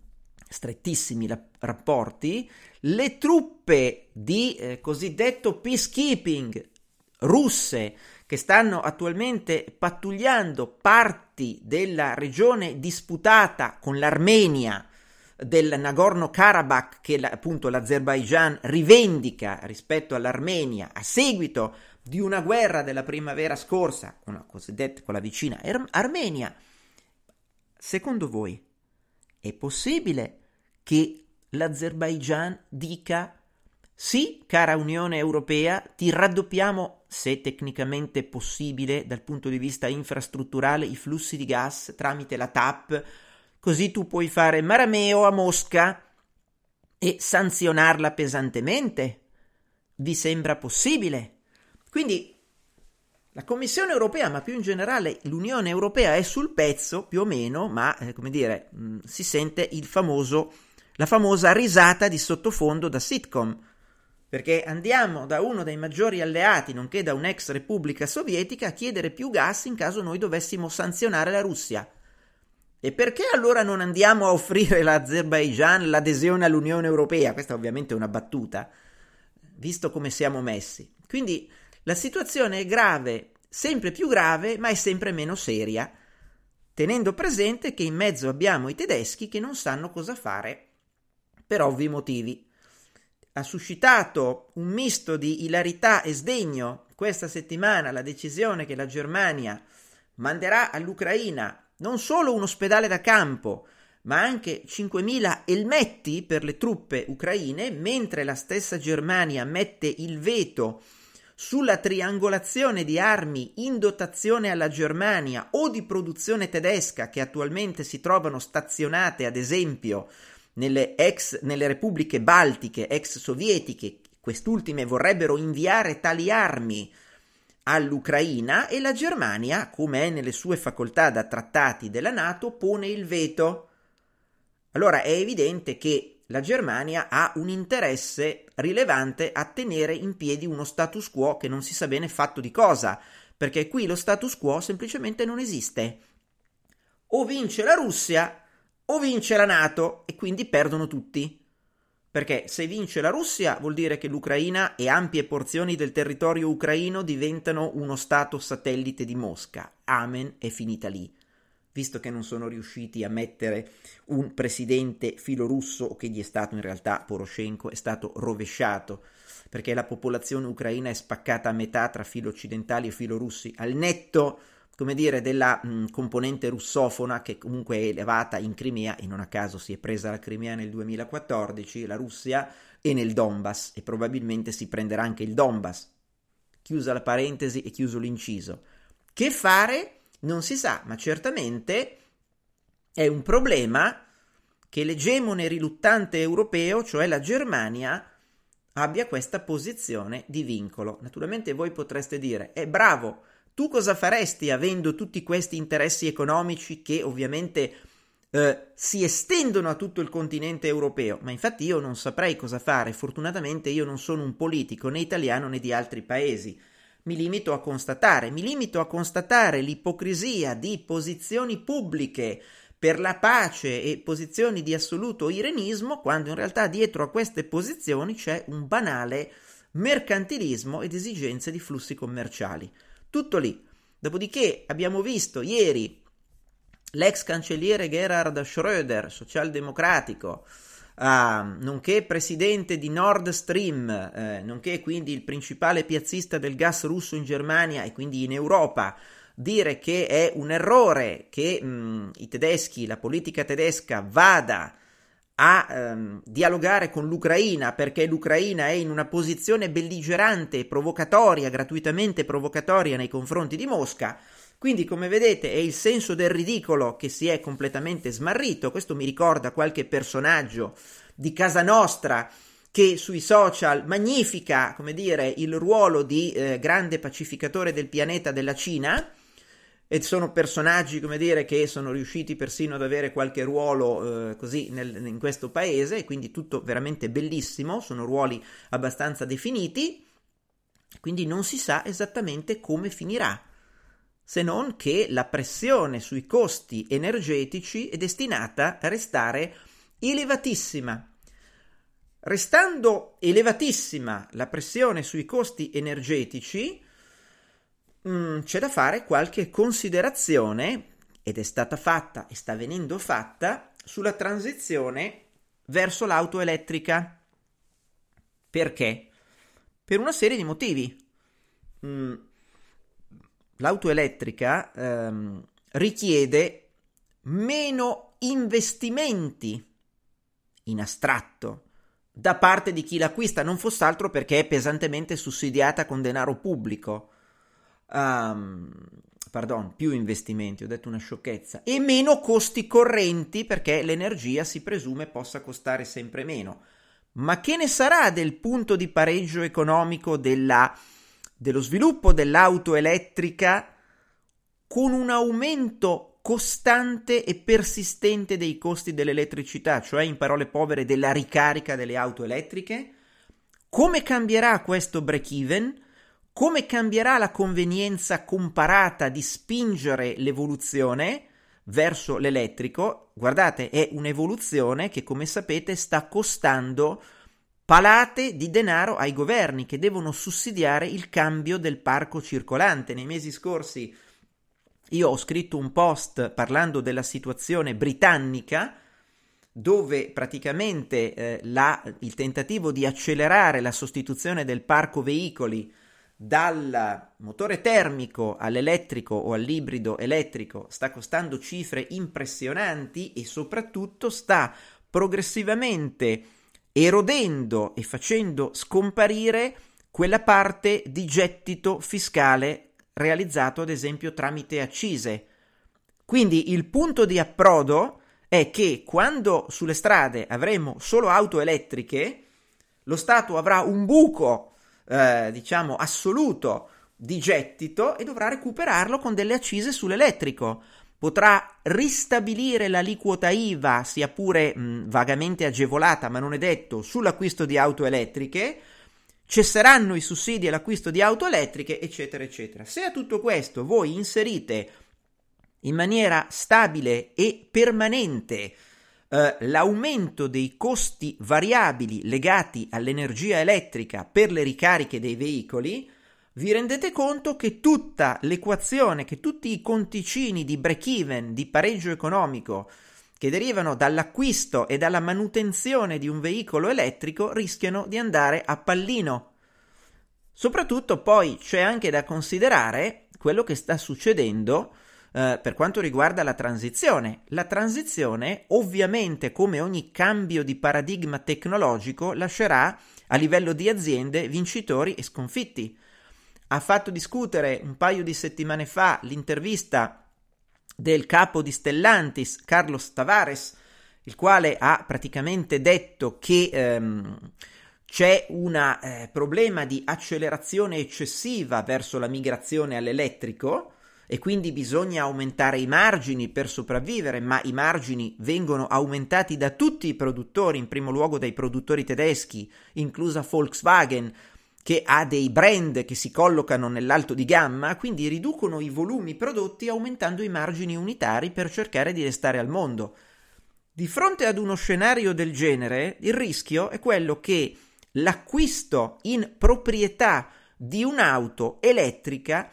strettissimi la- rapporti, le truppe di eh, cosiddetto peacekeeping russe che stanno attualmente pattugliando parti della regione disputata con l'Armenia del Nagorno-Karabakh che appunto l'Azerbaigian rivendica rispetto all'Armenia a seguito di una guerra della primavera scorsa la cosiddetta con la vicina Ar- Armenia. Secondo voi è possibile che l'Azerbaigian dica sì, cara Unione Europea, ti raddoppiamo, se tecnicamente possibile dal punto di vista infrastrutturale, i flussi di gas tramite la TAP, così tu puoi fare marameo a Mosca e sanzionarla pesantemente. Vi sembra possibile? Quindi la Commissione europea, ma più in generale l'Unione Europea è sul pezzo, più o meno, ma eh, come dire, mh, mm, si sente famoso, la famosa risata di sottofondo da sitcom perché andiamo da uno dei maggiori alleati, nonché da un'ex repubblica sovietica, a chiedere più gas in caso noi dovessimo sanzionare la Russia. E perché allora non andiamo a offrire all'Azerbaigian l'adesione all'Unione Europea? Questa ovviamente è una battuta, visto come siamo messi. Quindi la situazione è grave, sempre più grave, ma è sempre meno seria, tenendo presente che in mezzo abbiamo i tedeschi che non sanno cosa fare per ovvi motivi ha suscitato un misto di ilarità e sdegno questa settimana la decisione che la Germania manderà all'Ucraina non solo un ospedale da campo, ma anche 5.000 elmetti per le truppe ucraine, mentre la stessa Germania mette il veto sulla triangolazione di armi in dotazione alla Germania o di produzione tedesca che attualmente si trovano stazionate, ad esempio, nelle, ex, nelle repubbliche baltiche ex sovietiche, quest'ultime vorrebbero inviare tali armi all'Ucraina e la Germania, come è nelle sue facoltà da trattati della Nato, pone il veto. Allora è evidente che la Germania ha un interesse rilevante a tenere in piedi uno status quo che non si sa bene fatto di cosa, perché qui lo status quo semplicemente non esiste. O vince la Russia o vince la Nato e quindi perdono tutti. Perché se vince la Russia vuol dire che l'Ucraina e ampie porzioni del territorio ucraino diventano uno stato satellite di Mosca. Amen, è finita lì. Visto che non sono riusciti a mettere un presidente filorusso, che gli è stato in realtà Poroshenko, è stato rovesciato, perché la popolazione ucraina è spaccata a metà tra filo occidentali e filo russi, al netto come dire, della mh, componente russofona che comunque è elevata in Crimea e non a caso si è presa la Crimea nel 2014, la Russia, e nel Donbass e probabilmente si prenderà anche il Donbass. Chiusa la parentesi e chiuso l'inciso. Che fare? Non si sa, ma certamente è un problema che l'egemone riluttante europeo, cioè la Germania, abbia questa posizione di vincolo. Naturalmente voi potreste dire, è bravo, tu cosa faresti avendo tutti questi interessi economici che ovviamente eh, si estendono a tutto il continente europeo? Ma infatti io non saprei cosa fare, fortunatamente io non sono un politico né italiano né di altri paesi. Mi limito a constatare, mi limito a constatare l'ipocrisia di posizioni pubbliche per la pace e posizioni di assoluto irenismo, quando in realtà dietro a queste posizioni c'è un banale mercantilismo ed esigenze di flussi commerciali. Tutto lì. Dopodiché abbiamo visto ieri l'ex cancelliere Gerhard Schröder, socialdemocratico, uh, nonché presidente di Nord Stream, eh, nonché quindi il principale piazzista del gas russo in Germania e quindi in Europa, dire che è un errore che mh, i tedeschi, la politica tedesca vada a ehm, dialogare con l'Ucraina perché l'Ucraina è in una posizione belligerante provocatoria, gratuitamente provocatoria nei confronti di Mosca. Quindi, come vedete, è il senso del ridicolo che si è completamente smarrito. Questo mi ricorda qualche personaggio di casa nostra che sui social magnifica, come dire, il ruolo di eh, grande pacificatore del pianeta della Cina e sono personaggi, come dire, che sono riusciti persino ad avere qualche ruolo eh, così nel, in questo paese, quindi tutto veramente bellissimo, sono ruoli abbastanza definiti, quindi non si sa esattamente come finirà, se non che la pressione sui costi energetici è destinata a restare elevatissima. Restando elevatissima la pressione sui costi energetici, mm, c'è da fare qualche considerazione, ed è stata fatta e sta venendo fatta, sulla transizione verso l'auto elettrica. Perché? Per una serie di motivi. Mm, l'auto elettrica ehm, richiede meno investimenti in astratto da parte di chi l'acquista, non fosse altro perché è pesantemente sussidiata con denaro pubblico um, pardon, più investimenti, ho detto una sciocchezza, e meno costi correnti perché l'energia si presume possa costare sempre meno. Ma che ne sarà del punto di pareggio economico della, dello sviluppo dell'auto elettrica con un aumento costante e persistente dei costi dell'elettricità, cioè in parole povere della ricarica delle auto elettriche? Come cambierà questo break-even? Come cambierà la convenienza comparata di spingere l'evoluzione verso l'elettrico? Guardate, è un'evoluzione che, come sapete, sta costando palate di denaro ai governi che devono sussidiare il cambio del parco circolante. Nei mesi scorsi io ho scritto un post parlando della situazione britannica dove praticamente eh, la, il tentativo di accelerare la sostituzione del parco veicoli dal motore termico all'elettrico o all'ibrido elettrico sta costando cifre impressionanti e soprattutto sta progressivamente erodendo e facendo scomparire quella parte di gettito fiscale realizzato ad esempio tramite accise. Quindi il punto di approdo è che quando sulle strade avremo solo auto elettriche, lo Stato avrà un buco eh, diciamo, assoluto di gettito e dovrà recuperarlo con delle accise sull'elettrico. Potrà ristabilire l'aliquota IVA, sia pure mh, vagamente agevolata, ma non è detto, sull'acquisto di auto elettriche, cesseranno i sussidi all'acquisto di auto elettriche, eccetera, eccetera. Se a tutto questo voi inserite in maniera stabile e permanente eh, l'aumento dei costi variabili legati all'energia elettrica per le ricariche dei veicoli, vi rendete conto che tutta l'equazione, che tutti i conticini di break-even, di pareggio economico, che derivano dall'acquisto e dalla manutenzione di un veicolo elettrico rischiano di andare a pallino. Soprattutto poi c'è anche da considerare quello che sta succedendo eh, per quanto riguarda la transizione. La transizione, ovviamente, come ogni cambio di paradigma tecnologico, lascerà a livello di aziende vincitori e sconfitti. Ha fatto discutere un paio di settimane fa l'intervista del capo di Stellantis, Carlos Tavares, il quale ha praticamente detto che ehm, c'è un eh, problema di accelerazione eccessiva verso la migrazione all'elettrico e quindi bisogna aumentare i margini per sopravvivere, ma i margini vengono aumentati da tutti i produttori, in primo luogo dai produttori tedeschi, inclusa Volkswagen, che ha dei brand che si collocano nell'alto di gamma, quindi riducono i volumi prodotti aumentando i margini unitari per cercare di restare al mondo. Di fronte ad uno scenario del genere, il rischio è quello che l'acquisto in proprietà di un'auto elettrica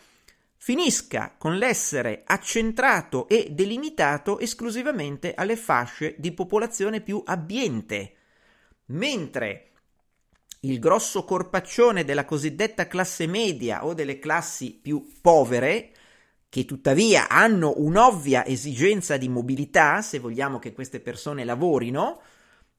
finisca con l'essere accentrato e delimitato esclusivamente alle fasce di popolazione più abbiente, mentre il grosso corpaccione della cosiddetta classe media o delle classi più povere, che tuttavia hanno un'ovvia esigenza di mobilità, se vogliamo che queste persone lavorino,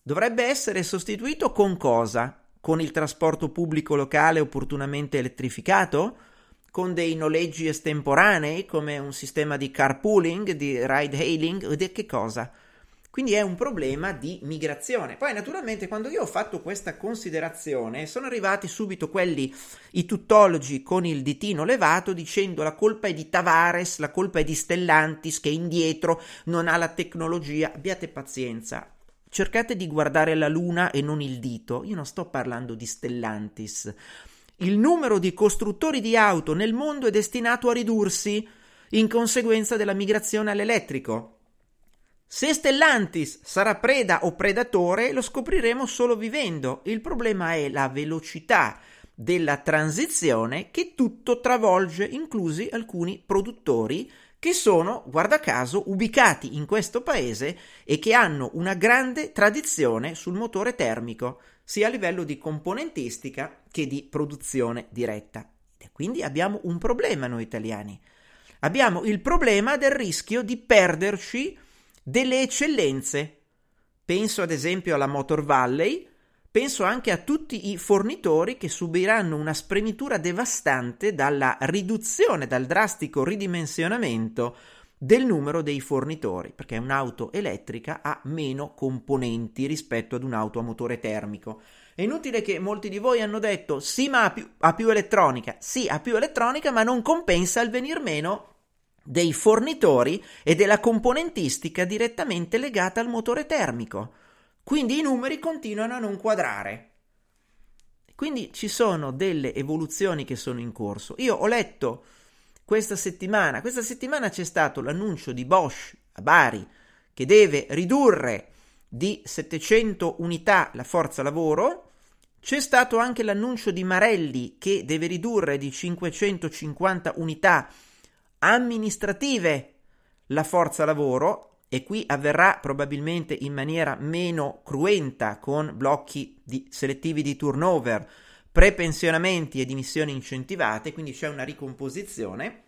dovrebbe essere sostituito con cosa? Con il trasporto pubblico locale opportunamente elettrificato? Con dei noleggi estemporanei come un sistema di carpooling, di ride hailing di che cosa? Quindi è un problema di migrazione. Poi naturalmente quando io ho fatto questa considerazione sono arrivati subito quelli, i tuttologi con il ditino levato dicendo la colpa è di Tavares, la colpa è di Stellantis che è indietro, non ha la tecnologia. Abbiate pazienza. Cercate di guardare la luna e non il dito. Io non sto parlando di Stellantis. Il numero di costruttori di auto nel mondo è destinato a ridursi in conseguenza della migrazione all'elettrico. Se Stellantis sarà preda o predatore lo scopriremo solo vivendo. Il problema è la velocità della transizione che tutto travolge, inclusi alcuni produttori che sono, guarda caso, ubicati in questo paese e che hanno una grande tradizione sul motore termico, sia a livello di componentistica che di produzione diretta. E quindi abbiamo un problema noi italiani. Abbiamo il problema del rischio di perderci delle eccellenze. Penso ad esempio alla Motor Valley, penso anche a tutti i fornitori che subiranno una spremitura devastante dalla riduzione, dal drastico ridimensionamento del numero dei fornitori, perché un'auto elettrica ha meno componenti rispetto ad un'auto a motore termico. È inutile che molti di voi hanno detto sì, ma ha più, ha più elettronica, sì, ha più elettronica, ma non compensa il venir meno dei fornitori e della componentistica direttamente legata al motore termico. Quindi i numeri continuano a non quadrare. Quindi ci sono delle evoluzioni che sono in corso. Io ho letto questa settimana, questa settimana c'è stato l'annuncio di Bosch a Bari che deve ridurre di 700 unità la forza lavoro. C'è stato anche l'annuncio di Marelli che deve ridurre di 550 unità amministrative la forza lavoro e qui avverrà probabilmente in maniera meno cruenta con blocchi di, selettivi di turnover, prepensionamenti e dimissioni incentivate, quindi c'è una ricomposizione.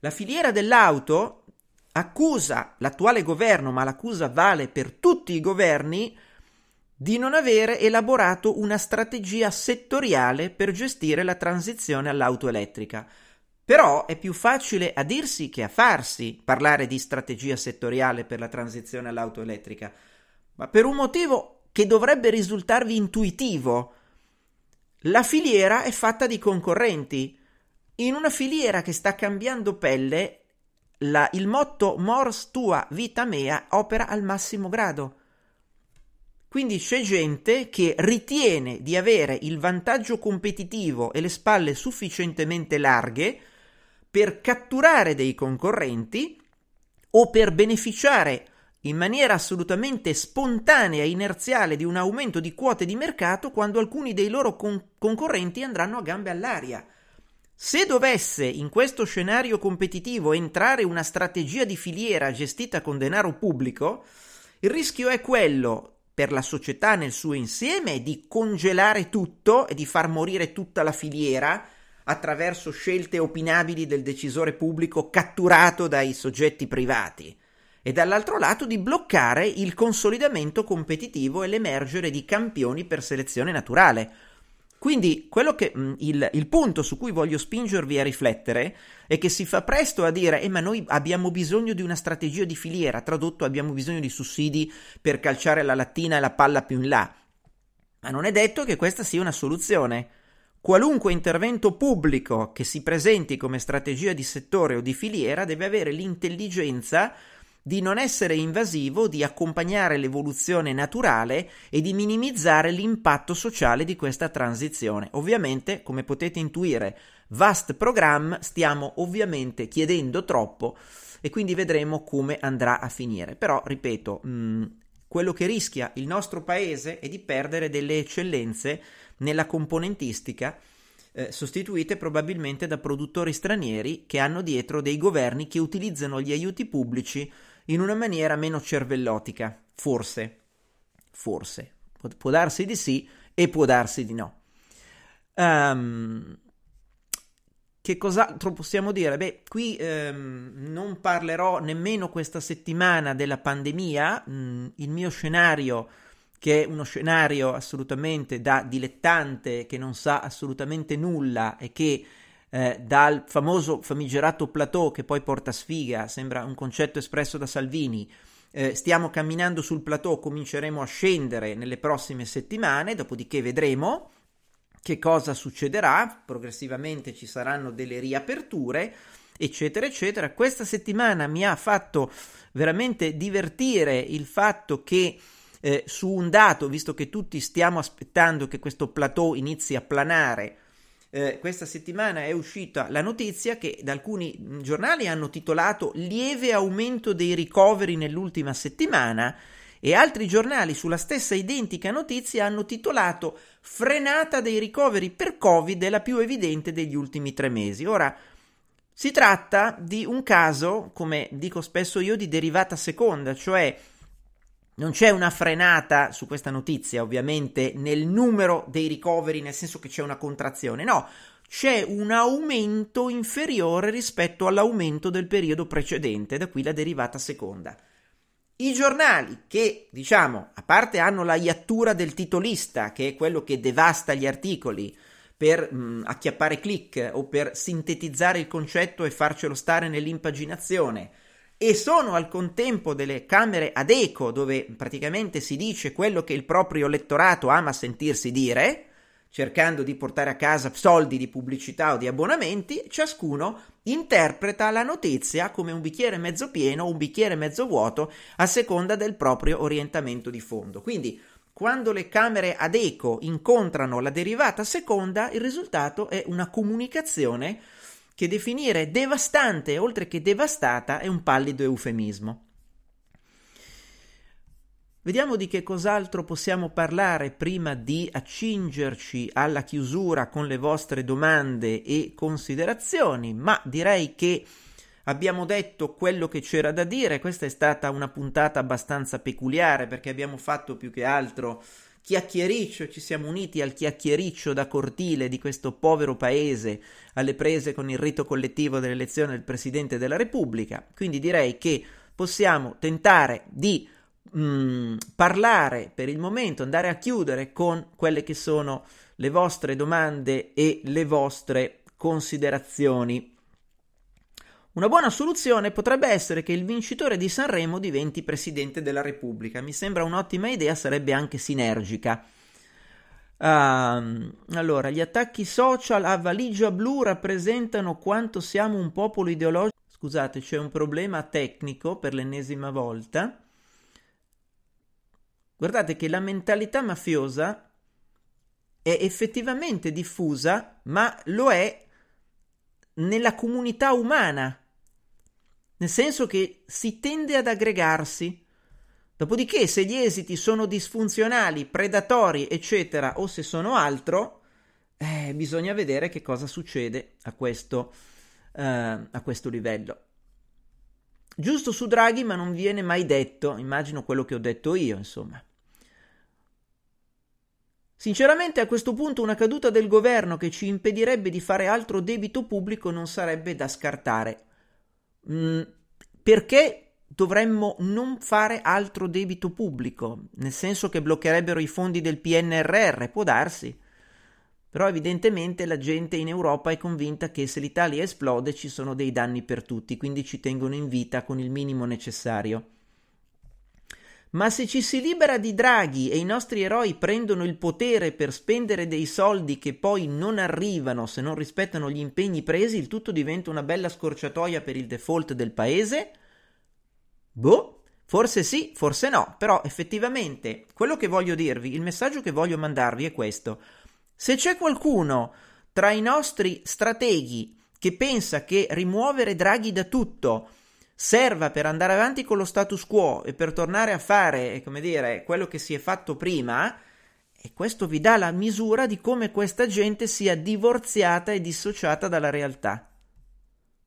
La filiera dell'auto accusa l'attuale governo, ma l'accusa vale per tutti i governi, di non avere elaborato una strategia settoriale per gestire la transizione all'auto elettrica. Però è più facile a dirsi che a farsi parlare di strategia settoriale per la transizione all'auto elettrica, ma per un motivo che dovrebbe risultarvi intuitivo. La filiera è fatta di concorrenti. In una filiera che sta cambiando pelle, la, il motto Mors tua vita mea opera al massimo grado. Quindi c'è gente che ritiene di avere il vantaggio competitivo e le spalle sufficientemente larghe per catturare dei concorrenti o per beneficiare in maniera assolutamente spontanea e inerziale di un aumento di quote di mercato quando alcuni dei loro con- concorrenti andranno a gambe all'aria. Se dovesse in questo scenario competitivo entrare una strategia di filiera gestita con denaro pubblico, il rischio è quello per la società nel suo insieme di congelare tutto e di far morire tutta la filiera attraverso scelte opinabili del decisore pubblico catturato dai soggetti privati e dall'altro lato di bloccare il consolidamento competitivo e l'emergere di campioni per selezione naturale. Quindi che, mh, il, il, punto su cui voglio spingervi a riflettere è che si fa presto a dire eh, ma noi abbiamo bisogno di una strategia di filiera, tradotto abbiamo bisogno di sussidi per calciare la lattina e la palla più in là. Ma non è detto che questa sia una soluzione. Qualunque intervento pubblico che si presenti come strategia di settore o di filiera deve avere l'intelligenza di non essere invasivo, di accompagnare l'evoluzione naturale e di minimizzare l'impatto sociale di questa transizione. Ovviamente, come potete intuire, vast program, stiamo ovviamente chiedendo troppo e quindi vedremo come andrà a finire. Però, ripeto, mh, quello che rischia il nostro paese è di perdere delle eccellenze nella componentistica eh, sostituite probabilmente da produttori stranieri che hanno dietro dei governi che utilizzano gli aiuti pubblici in una maniera meno cervellotica. Forse, forse. Pu- può darsi di sì e può darsi di no. Um, che cos'altro possiamo dire? Beh, qui ehm, non parlerò nemmeno questa settimana della pandemia, mm, il mio scenario che è uno scenario assolutamente da dilettante, che non sa assolutamente nulla e che eh, dal famoso famigerato plateau che poi porta sfiga, sembra un concetto espresso da Salvini, eh, stiamo camminando sul plateau, cominceremo a scendere nelle prossime settimane, dopodiché vedremo che cosa succederà, progressivamente ci saranno delle riaperture, eccetera, eccetera. Questa settimana mi ha fatto veramente divertire il fatto che eh, su un dato, visto che tutti stiamo aspettando che questo plateau inizi a planare, eh, questa settimana è uscita la notizia che da alcuni giornali hanno titolato lieve aumento dei ricoveri nell'ultima settimana e altri giornali sulla stessa identica notizia hanno titolato frenata dei ricoveri per Covid è la più evidente degli ultimi tre mesi. Ora, si tratta di un caso, come dico spesso io, di derivata seconda, cioè non c'è una frenata su questa notizia, ovviamente, nel numero dei ricoveri, nel senso che c'è una contrazione, no, c'è un aumento inferiore rispetto all'aumento del periodo precedente, da qui la derivata seconda. I giornali che, diciamo, a parte hanno la iattura del titolista, che è quello che devasta gli articoli per mh, acchiappare click o per sintetizzare il concetto e farcelo stare nell'impaginazione, e sono al contempo delle camere ad eco dove praticamente si dice quello che il proprio elettorato ama sentirsi dire, cercando di portare a casa soldi di pubblicità o di abbonamenti, ciascuno interpreta la notizia come un bicchiere mezzo pieno o un bicchiere mezzo vuoto a seconda del proprio orientamento di fondo. Quindi, quando le camere ad eco incontrano la derivata seconda, il risultato è una comunicazione che definire devastante oltre che devastata è un pallido eufemismo. Vediamo di che cos'altro possiamo parlare prima di accingerci alla chiusura con le vostre domande e considerazioni, ma direi che abbiamo detto quello che c'era da dire. Questa è stata una puntata abbastanza peculiare perché abbiamo fatto più che altro chiacchiericcio, ci siamo uniti al chiacchiericcio da cortile di questo povero paese alle prese con il rito collettivo dell'elezione del Presidente della Repubblica. Quindi direi che possiamo tentare di mh, mm, parlare per il momento, andare a chiudere con quelle che sono le vostre domande e le vostre considerazioni. Una buona soluzione potrebbe essere che il vincitore di Sanremo diventi presidente della Repubblica. Mi sembra un'ottima idea, sarebbe anche sinergica. Uh, allora, gli attacchi social a valigia blu rappresentano quanto siamo un popolo ideologico. Scusate, c'è un problema tecnico per l'ennesima volta. Guardate che la mentalità mafiosa è effettivamente diffusa, ma lo è nella comunità umana nel senso che si tende ad aggregarsi. Dopodiché, se gli esiti sono disfunzionali, predatori, eccetera, o se sono altro, eh, bisogna vedere che cosa succede a questo, eh, a questo livello. Giusto su Draghi, ma non viene mai detto, immagino quello che ho detto io, insomma. Sinceramente a questo punto una caduta del governo che ci impedirebbe di fare altro debito pubblico non sarebbe da scartare. Mm, perché dovremmo non fare altro debito pubblico? Nel senso che bloccherebbero i fondi del PNRR, può darsi. Però evidentemente la gente in Europa è convinta che se l'Italia esplode ci sono dei danni per tutti, quindi ci tengono in vita con il minimo necessario. Ma se ci si libera di Draghi e i nostri eroi prendono il potere per spendere dei soldi che poi non arrivano se non rispettano gli impegni presi, il tutto diventa una bella scorciatoia per il default del paese? Boh, forse sì, forse no, però effettivamente quello che voglio dirvi, il messaggio che voglio mandarvi è questo. Se c'è qualcuno tra i nostri strateghi che pensa che rimuovere Draghi da tutto serva per andare avanti con lo status quo e per tornare a fare, come dire, quello che si è fatto prima, e questo vi dà la misura di come questa gente sia divorziata e dissociata dalla realtà.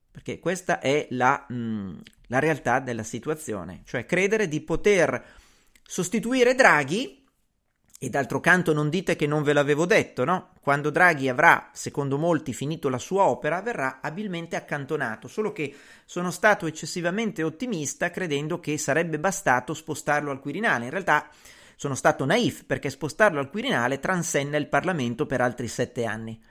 Perché questa è la, mh, mm, la realtà della situazione, cioè credere di poter sostituire Draghi e d'altro canto non dite che non ve l'avevo detto, no? Quando Draghi avrà, secondo molti, finito la sua opera, verrà abilmente accantonato, solo che sono stato eccessivamente ottimista credendo che sarebbe bastato spostarlo al Quirinale. In realtà Sono stato naif perché spostarlo al Quirinale transenna il Parlamento per altri sette anni.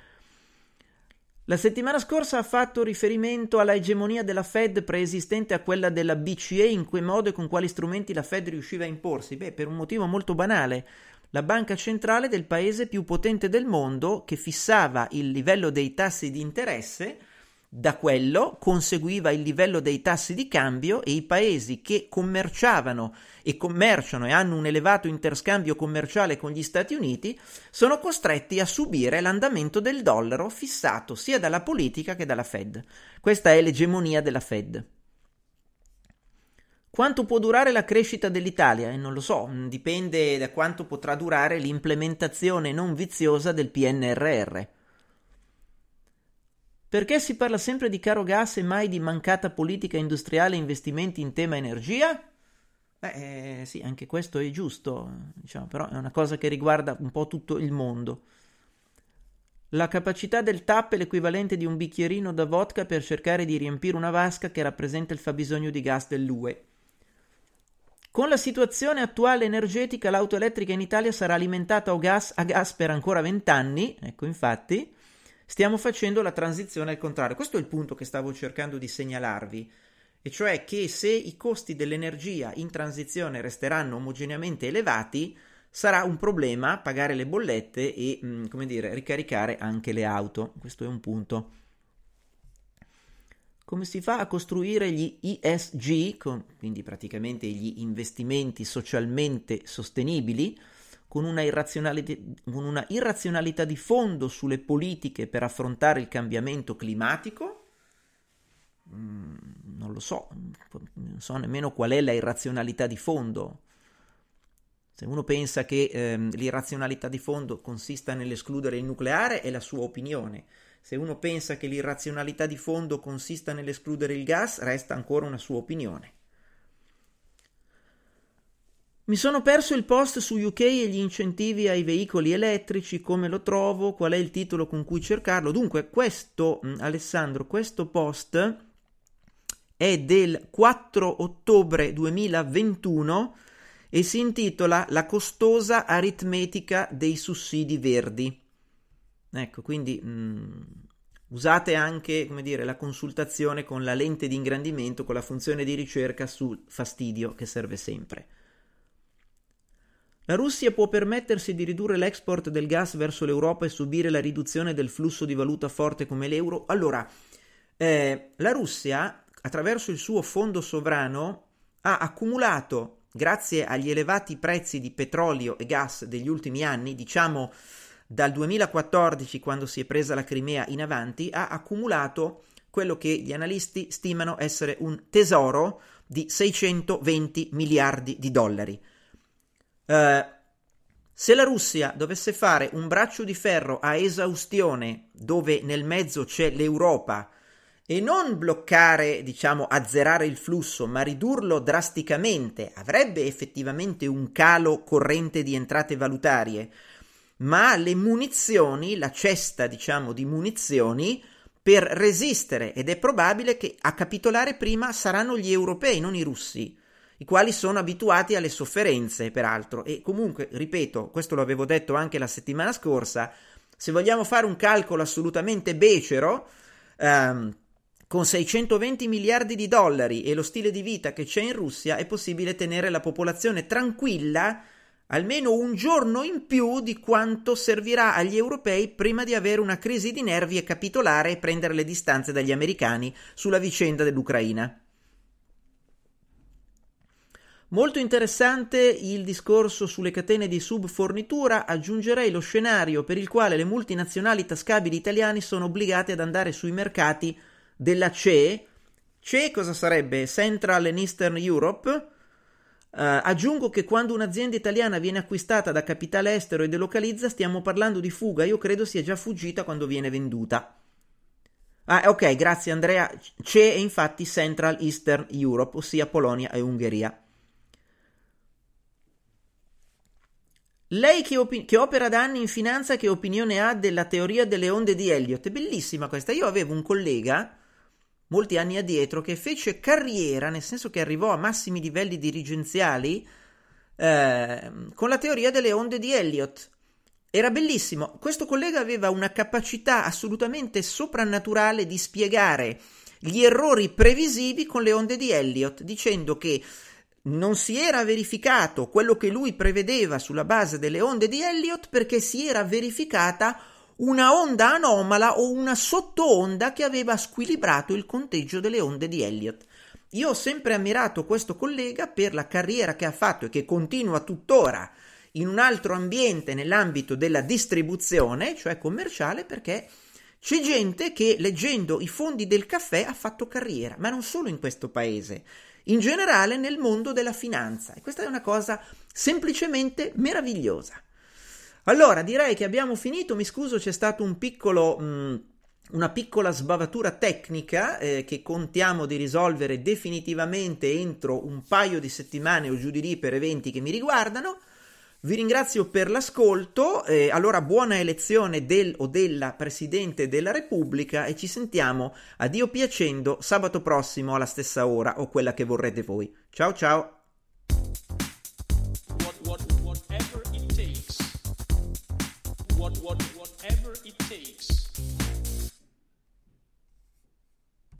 La settimana scorsa ha fatto riferimento alla egemonia della Fed preesistente a quella della BCE, in che modo e con quali strumenti la Fed riusciva a imporsi? Beh, per un motivo molto banale. La banca centrale del paese più potente del mondo che fissava il livello dei tassi di interesse da quello conseguiva il livello dei tassi di cambio e i paesi che commerciavano e commerciano e hanno un elevato interscambio commerciale con gli Stati Uniti sono costretti a subire l'andamento del dollaro fissato sia dalla politica che dalla Fed. Questa è l'egemonia della Fed. Quanto può durare la crescita dell'Italia? Eh, non lo so, dipende da quanto potrà durare l'implementazione non viziosa del PNRR. Perché si parla sempre di caro gas e mai di mancata politica industriale e investimenti in tema energia? Beh, eh, sì, anche questo è giusto, diciamo, però è una cosa che riguarda un po' tutto il mondo. La capacità del TAP è l'equivalente di un bicchierino da vodka per cercare di riempire una vasca che rappresenta il fabbisogno di gas dell'UE. Con la situazione attuale energetica, l'auto elettrica in Italia sarà alimentata a gas, a gas per ancora vent'anni, ecco infatti, Stiamo facendo la transizione al contrario. Questo è il punto che stavo cercando di segnalarvi, e cioè che se i costi dell'energia in transizione resteranno omogeneamente elevati, sarà un problema pagare le bollette e, mm, come dire, ricaricare anche le auto. Questo è un punto. Come si fa a costruire gli ESG, quindi praticamente gli investimenti socialmente sostenibili? con una, con una irrazionalità di fondo sulle politiche per affrontare il cambiamento climatico? Mm, non lo so, non so nemmeno qual è la irrazionalità di fondo. Se uno pensa che ehm, l'irrazionalità di fondo consista nell'escludere il nucleare, è la sua opinione. Se uno pensa che l'irrazionalità di fondo consista nell'escludere il gas, resta ancora una sua opinione. Mi sono perso il post su UK e gli incentivi ai veicoli elettrici, come lo trovo, qual è il titolo con cui cercarlo. Dunque, questo, mm, Alessandro, questo post è del 4 ottobre 2021 e si intitola La costosa aritmetica dei sussidi verdi. Ecco, quindi mh, mm, usate anche, come dire, la consultazione con la lente di ingrandimento, con la funzione di ricerca sul fastidio che serve sempre. La Russia può permettersi di ridurre l'export del gas verso l'Europa e subire la riduzione del flusso di valuta forte come l'euro? Allora, eh, la Russia, attraverso il suo fondo sovrano, ha accumulato, grazie agli elevati prezzi di petrolio e gas degli ultimi anni, diciamo dal 2014, quando si è presa la Crimea in avanti, ha accumulato quello che gli analisti stimano essere un tesoro di 620 miliardi di dollari. Eh, se la Russia dovesse fare un braccio di ferro a esaustione dove nel mezzo c'è l'Europa e non bloccare, diciamo, azzerare il flusso, ma ridurlo drasticamente, avrebbe effettivamente un calo corrente di entrate valutarie, ma le munizioni, la cesta, diciamo, di munizioni per resistere ed è probabile che a capitolare prima saranno gli europei, non i russi i quali sono abituati alle sofferenze, peraltro. E comunque, ripeto, questo lo avevo detto anche la settimana scorsa, se vogliamo fare un calcolo assolutamente becero, ehm, con 620 miliardi di dollari e lo stile di vita che c'è in Russia, è possibile tenere la popolazione tranquilla almeno un giorno in più di quanto servirà agli europei prima di avere una crisi di nervi e capitolare e prendere le distanze dagli americani sulla vicenda dell'Ucraina. Molto interessante il discorso sulle catene di subfornitura, aggiungerei lo scenario per il quale le multinazionali tascabili italiane sono obbligate ad andare sui mercati della CE. CE cosa sarebbe? Central and Eastern Europe. Uh, aggiungo che quando un'azienda italiana viene acquistata da capitale estero e delocalizza, stiamo parlando di fuga. Io credo sia già fuggita quando viene venduta. Ah, ok, grazie Andrea. CE è infatti Central Eastern Europe, ossia Polonia e Ungheria. Lei che, opi- che, opera da anni in finanza, che opinione ha della teoria delle onde di Elliott? Bellissima questa. Io avevo un collega, molti anni addietro, che fece carriera, nel senso che arrivò a massimi livelli dirigenziali, eh, con la teoria delle onde di Elliott. Era bellissimo. Questo collega aveva una capacità assolutamente soprannaturale di spiegare gli errori previsivi con le onde di Elliott, dicendo che non si era verificato quello che lui prevedeva sulla base delle onde di Elliott perché si era verificata una onda anomala o una sottoonda che aveva squilibrato il conteggio delle onde di Elliott. Io ho sempre ammirato questo collega per la carriera che ha fatto e che continua tuttora in un altro ambiente nell'ambito della distribuzione, cioè commerciale, perché c'è gente che leggendo i fondi del caffè ha fatto carriera, ma non solo in questo paese, in generale nel mondo della finanza. E questa è una cosa semplicemente meravigliosa. Allora, direi che abbiamo finito, mi scuso, c'è stato un piccolo... Mh, mm, una piccola sbavatura tecnica eh, che contiamo di risolvere definitivamente entro un paio di settimane o giù di lì per eventi che mi riguardano. Vi ringrazio per l'ascolto, eh, allora buona elezione del o della Presidente della Repubblica e ci sentiamo a Dio piacendo sabato prossimo alla stessa ora o quella che vorrete voi. Ciao ciao! What, whatever it takes.